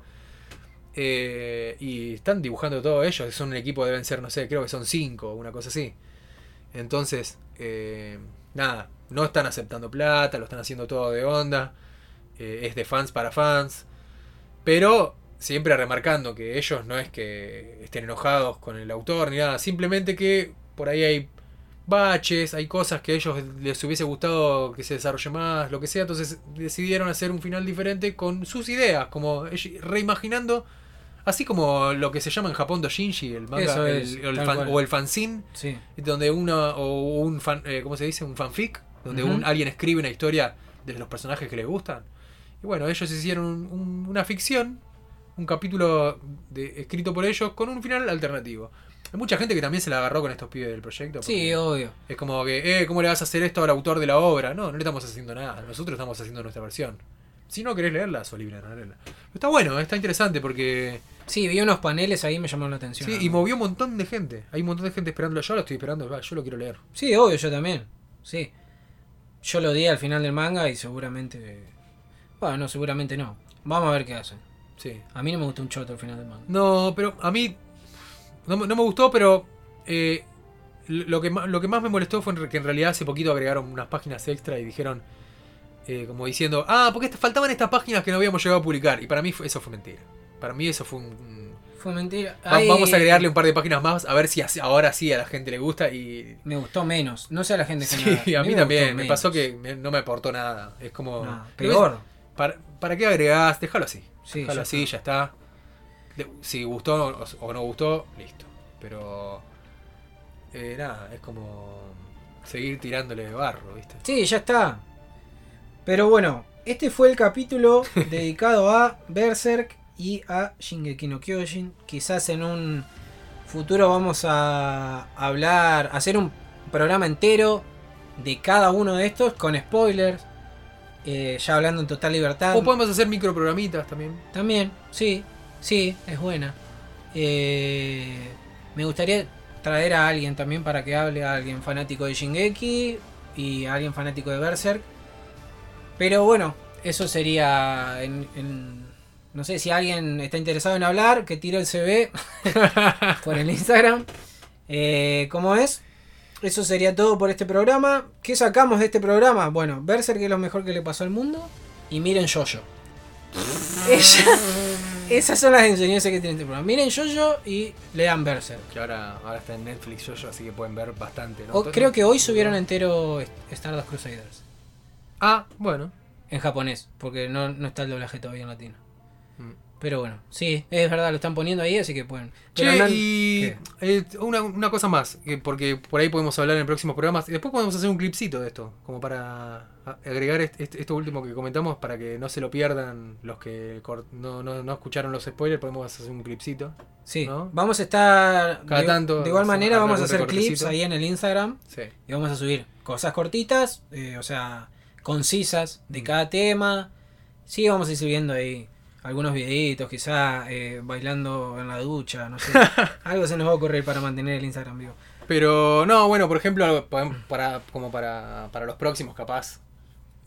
Eh, y están dibujando todo ellos, son un equipo, deben ser, no sé, creo que son 5, una cosa así. Entonces, eh, nada, no están aceptando plata, lo están haciendo todo de onda. eh, es de fans para fans. Pero siempre remarcando que ellos no es que estén enojados con el autor ni nada, simplemente que por ahí hay baches, hay cosas que a ellos les hubiese gustado que se desarrolle más, lo que sea, entonces decidieron hacer un final diferente con sus ideas, como reimaginando, así como lo que se llama en Japón dojinshi, el manga, Eso el- es, el tal fan- cual. o el fanzine, Sí. donde una o un fan, eh, ¿cómo se dice? Un fanfic, donde un, alguien escribe una historia de los personajes que les gustan. Y bueno, ellos hicieron un- un- una ficción, un capítulo de- escrito por ellos con un final alternativo. Hay mucha gente que también se la agarró con estos pibes del proyecto. Sí, obvio. Es como que, eh, ¿cómo le vas a hacer esto al autor de la obra? No, no le estamos haciendo nada. Nosotros estamos haciendo nuestra versión. Si no querés leerla, sos libre de no leerla. Pero está bueno, está interesante porque. Sí, vi unos paneles ahí me llamaron la atención. Sí, y movió un montón de gente. Hay un montón de gente esperándolo. Yo lo estoy esperando, yo lo quiero leer. Sí, obvio, yo también. Sí. Yo lo di al final del manga y seguramente. Bueno, no, seguramente no. Vamos a ver qué hacen. Sí. A mí no me gustó un choto al final del manga. No, pero a mí no, me- no me gustó, pero eh, lo, que, lo que más me molestó fue que en realidad hace poquito agregaron unas páginas extra y dijeron, eh, como diciendo, ah, porque faltaban estas páginas que no habíamos llegado a publicar. Y para mí fue- eso fue mentira. Para mí eso fue un... Fue mentira. Va- Ay, Vamos a agregarle un par de páginas más a ver si así- ahora sí a la gente le gusta y... Me gustó menos. No sé a la gente que Sí, nada. a mí me también. Me menos. pasó que me- no me aportó nada. Es como... No, peor. ves, ¿Para, ¿Para qué agregás? Déjalo así. Sí, Déjalo así, está. ya está. Si gustó o, o no gustó, listo. Pero. eh, nada, es como. Seguir tirándole barro, ¿viste? Sí, ya está. Pero bueno, este fue el capítulo *laughs* dedicado a Berserk y a Shingeki no Kyojin. Quizás en un futuro vamos a hablar, hacer un programa entero de cada uno de estos con spoilers. eh, ya hablando en total libertad. O podemos hacer microprogramitas también. También, sí, sí, es buena. Eh, me gustaría traer a alguien también para que hable a alguien fanático de Shingeki y a alguien fanático de Berserk. Pero bueno, eso sería en, en- no sé si alguien está interesado en hablar, que tire el CV *laughs* por el Instagram. Eh, ¿Cómo es? Eso sería todo por este programa. ¿Qué sacamos de este programa? Bueno, Berserk es lo mejor que le pasó al mundo. Y miren Jojo. *laughs* Ella- esas son las enseñanzas que tiene este programa. Miren Jojo y lean Berserk. Que ahora, ahora está en Netflix yo, así que pueden ver bastante. ¿no? O- creo que hoy subieron entero Stardust Crusaders. Ah, bueno. En japonés, porque no, no está el doblaje todavía en latino. Pero bueno, sí, es verdad, lo están poniendo ahí, así que pueden. Pero Che, y eh, una, una cosa más, que porque por ahí podemos hablar en próximos programas. Y después podemos hacer un clipcito de esto, como para agregar est- est- esto último que comentamos, para que no se lo pierdan los que no, no, no escucharon los spoilers. Podemos hacer un clipcito. Sí, ¿no? vamos a estar. Cada de, tanto, de igual manera, vamos a hacer clips ahí en el Instagram. Sí. Y vamos a subir cosas cortitas, eh, o sea, concisas de Mm. cada tema. Sí, vamos a ir subiendo ahí algunos videitos, quizá eh, bailando en la ducha, no sé. *laughs* Algo se nos va a ocurrir para mantener el Instagram vivo. Pero no, bueno, por ejemplo, para, como para, para los próximos, capaz.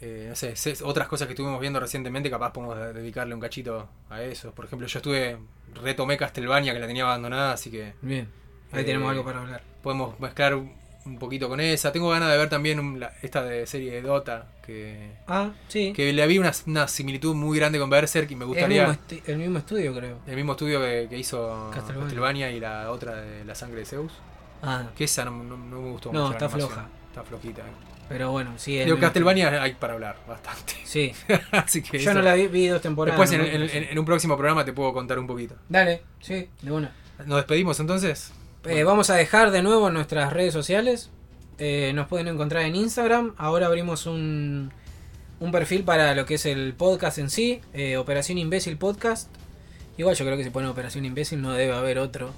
eh, no sé, otras cosas que estuvimos viendo recientemente, capaz podemos de- dedicarle un cachito a eso. Por ejemplo, yo estuve, retomé Castlevania, que la tenía abandonada, así que Bien, ahí Eh, tenemos algo para hablar. podemos mezclar un poquito con esa. Tengo ganas de ver también un- la- esta de serie de Dota, que, Ah, sí. que le vi una, una similitud muy grande con Berserk y me Es el gustaría... mismo, el mismo estudio, creo. El mismo estudio que, que hizo Castlevania. Castlevania. y la otra de La Sangre de Zeus. Ah, Que esa no, no- no me gustó No, mucho. la está floja. Está flojita. eh. pero bueno, sí. Digo, Castlevania hay para hablar bastante. Sí, *laughs* Así que yo eso- no la vi, vi dos temporadas. Después ¿no? en- en un próximo programa te puedo contar un poquito. Dale, sí, de una. ¿Nos despedimos entonces? Eh, vamos a dejar de nuevo nuestras redes sociales. Eh, nos pueden encontrar en Instagram. Ahora abrimos un, un perfil para lo que es el podcast en sí. eh, Operación Imbécil Podcast. Igual yo creo que si pone Operación Imbécil no debe haber otro.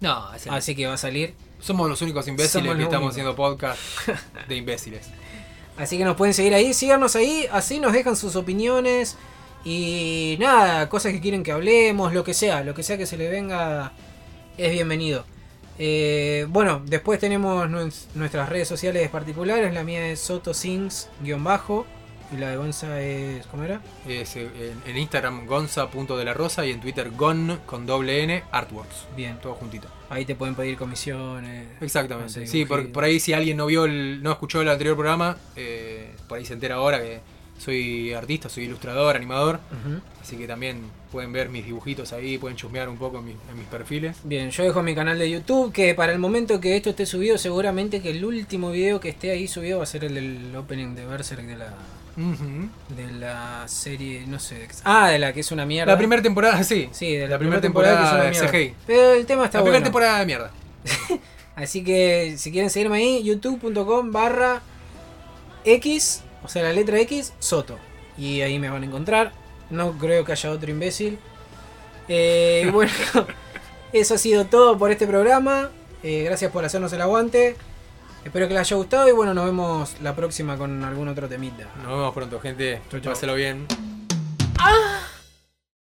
No, ese no. Así que va a salir. somos los únicos imbéciles Somos que estamos únicos. haciendo podcast *laughs* de imbéciles. Así que nos pueden seguir ahí. Síganos ahí. Así nos dejan sus opiniones. Y nada, cosas que quieren que hablemos. Lo que sea. Lo que sea que se le venga es bienvenido. Eh, bueno, después tenemos nues- nuestras redes sociales particulares. La mía es sotosings-bajo. Y la de Gonza es. ¿Cómo era? Es, eh, en, Instagram gonza.delarosa y en Twitter gon con doble n artworks. Bien. Todo juntito. Ahí te pueden pedir comisiones. Exactamente. Sí, por, por ahí si alguien no vio el, no escuchó el anterior programa, eh, por ahí se entera ahora que Soy artista, soy ilustrador, animador. Así que también pueden ver mis dibujitos ahí, pueden chusmear un poco en, mis- en mis perfiles. Bien, yo dejo mi canal de YouTube que para el momento que esto esté subido, seguramente que el último video que esté ahí subido va a ser el del opening de Berserk de la, de la serie, no sé. Ah, de la que es una mierda. La primera temporada, sí. Sí, de la, la primera temporada, temporada que es una mierda. CGI. Pero el tema está la primera temporada de mierda. *laughs* Así que si quieren seguirme ahí, youtube.com barra X, o sea la letra X, Soto. Y ahí me van a encontrar. No creo que haya otro imbécil. Eh, bueno, *laughs* eso ha sido todo por este programa. Eh, gracias por hacernos el aguante. Espero que les haya gustado y bueno, nos vemos la próxima con algún otro temita. Nos vemos pronto, gente. Chau, chau. Páselo bien. ¡Ah!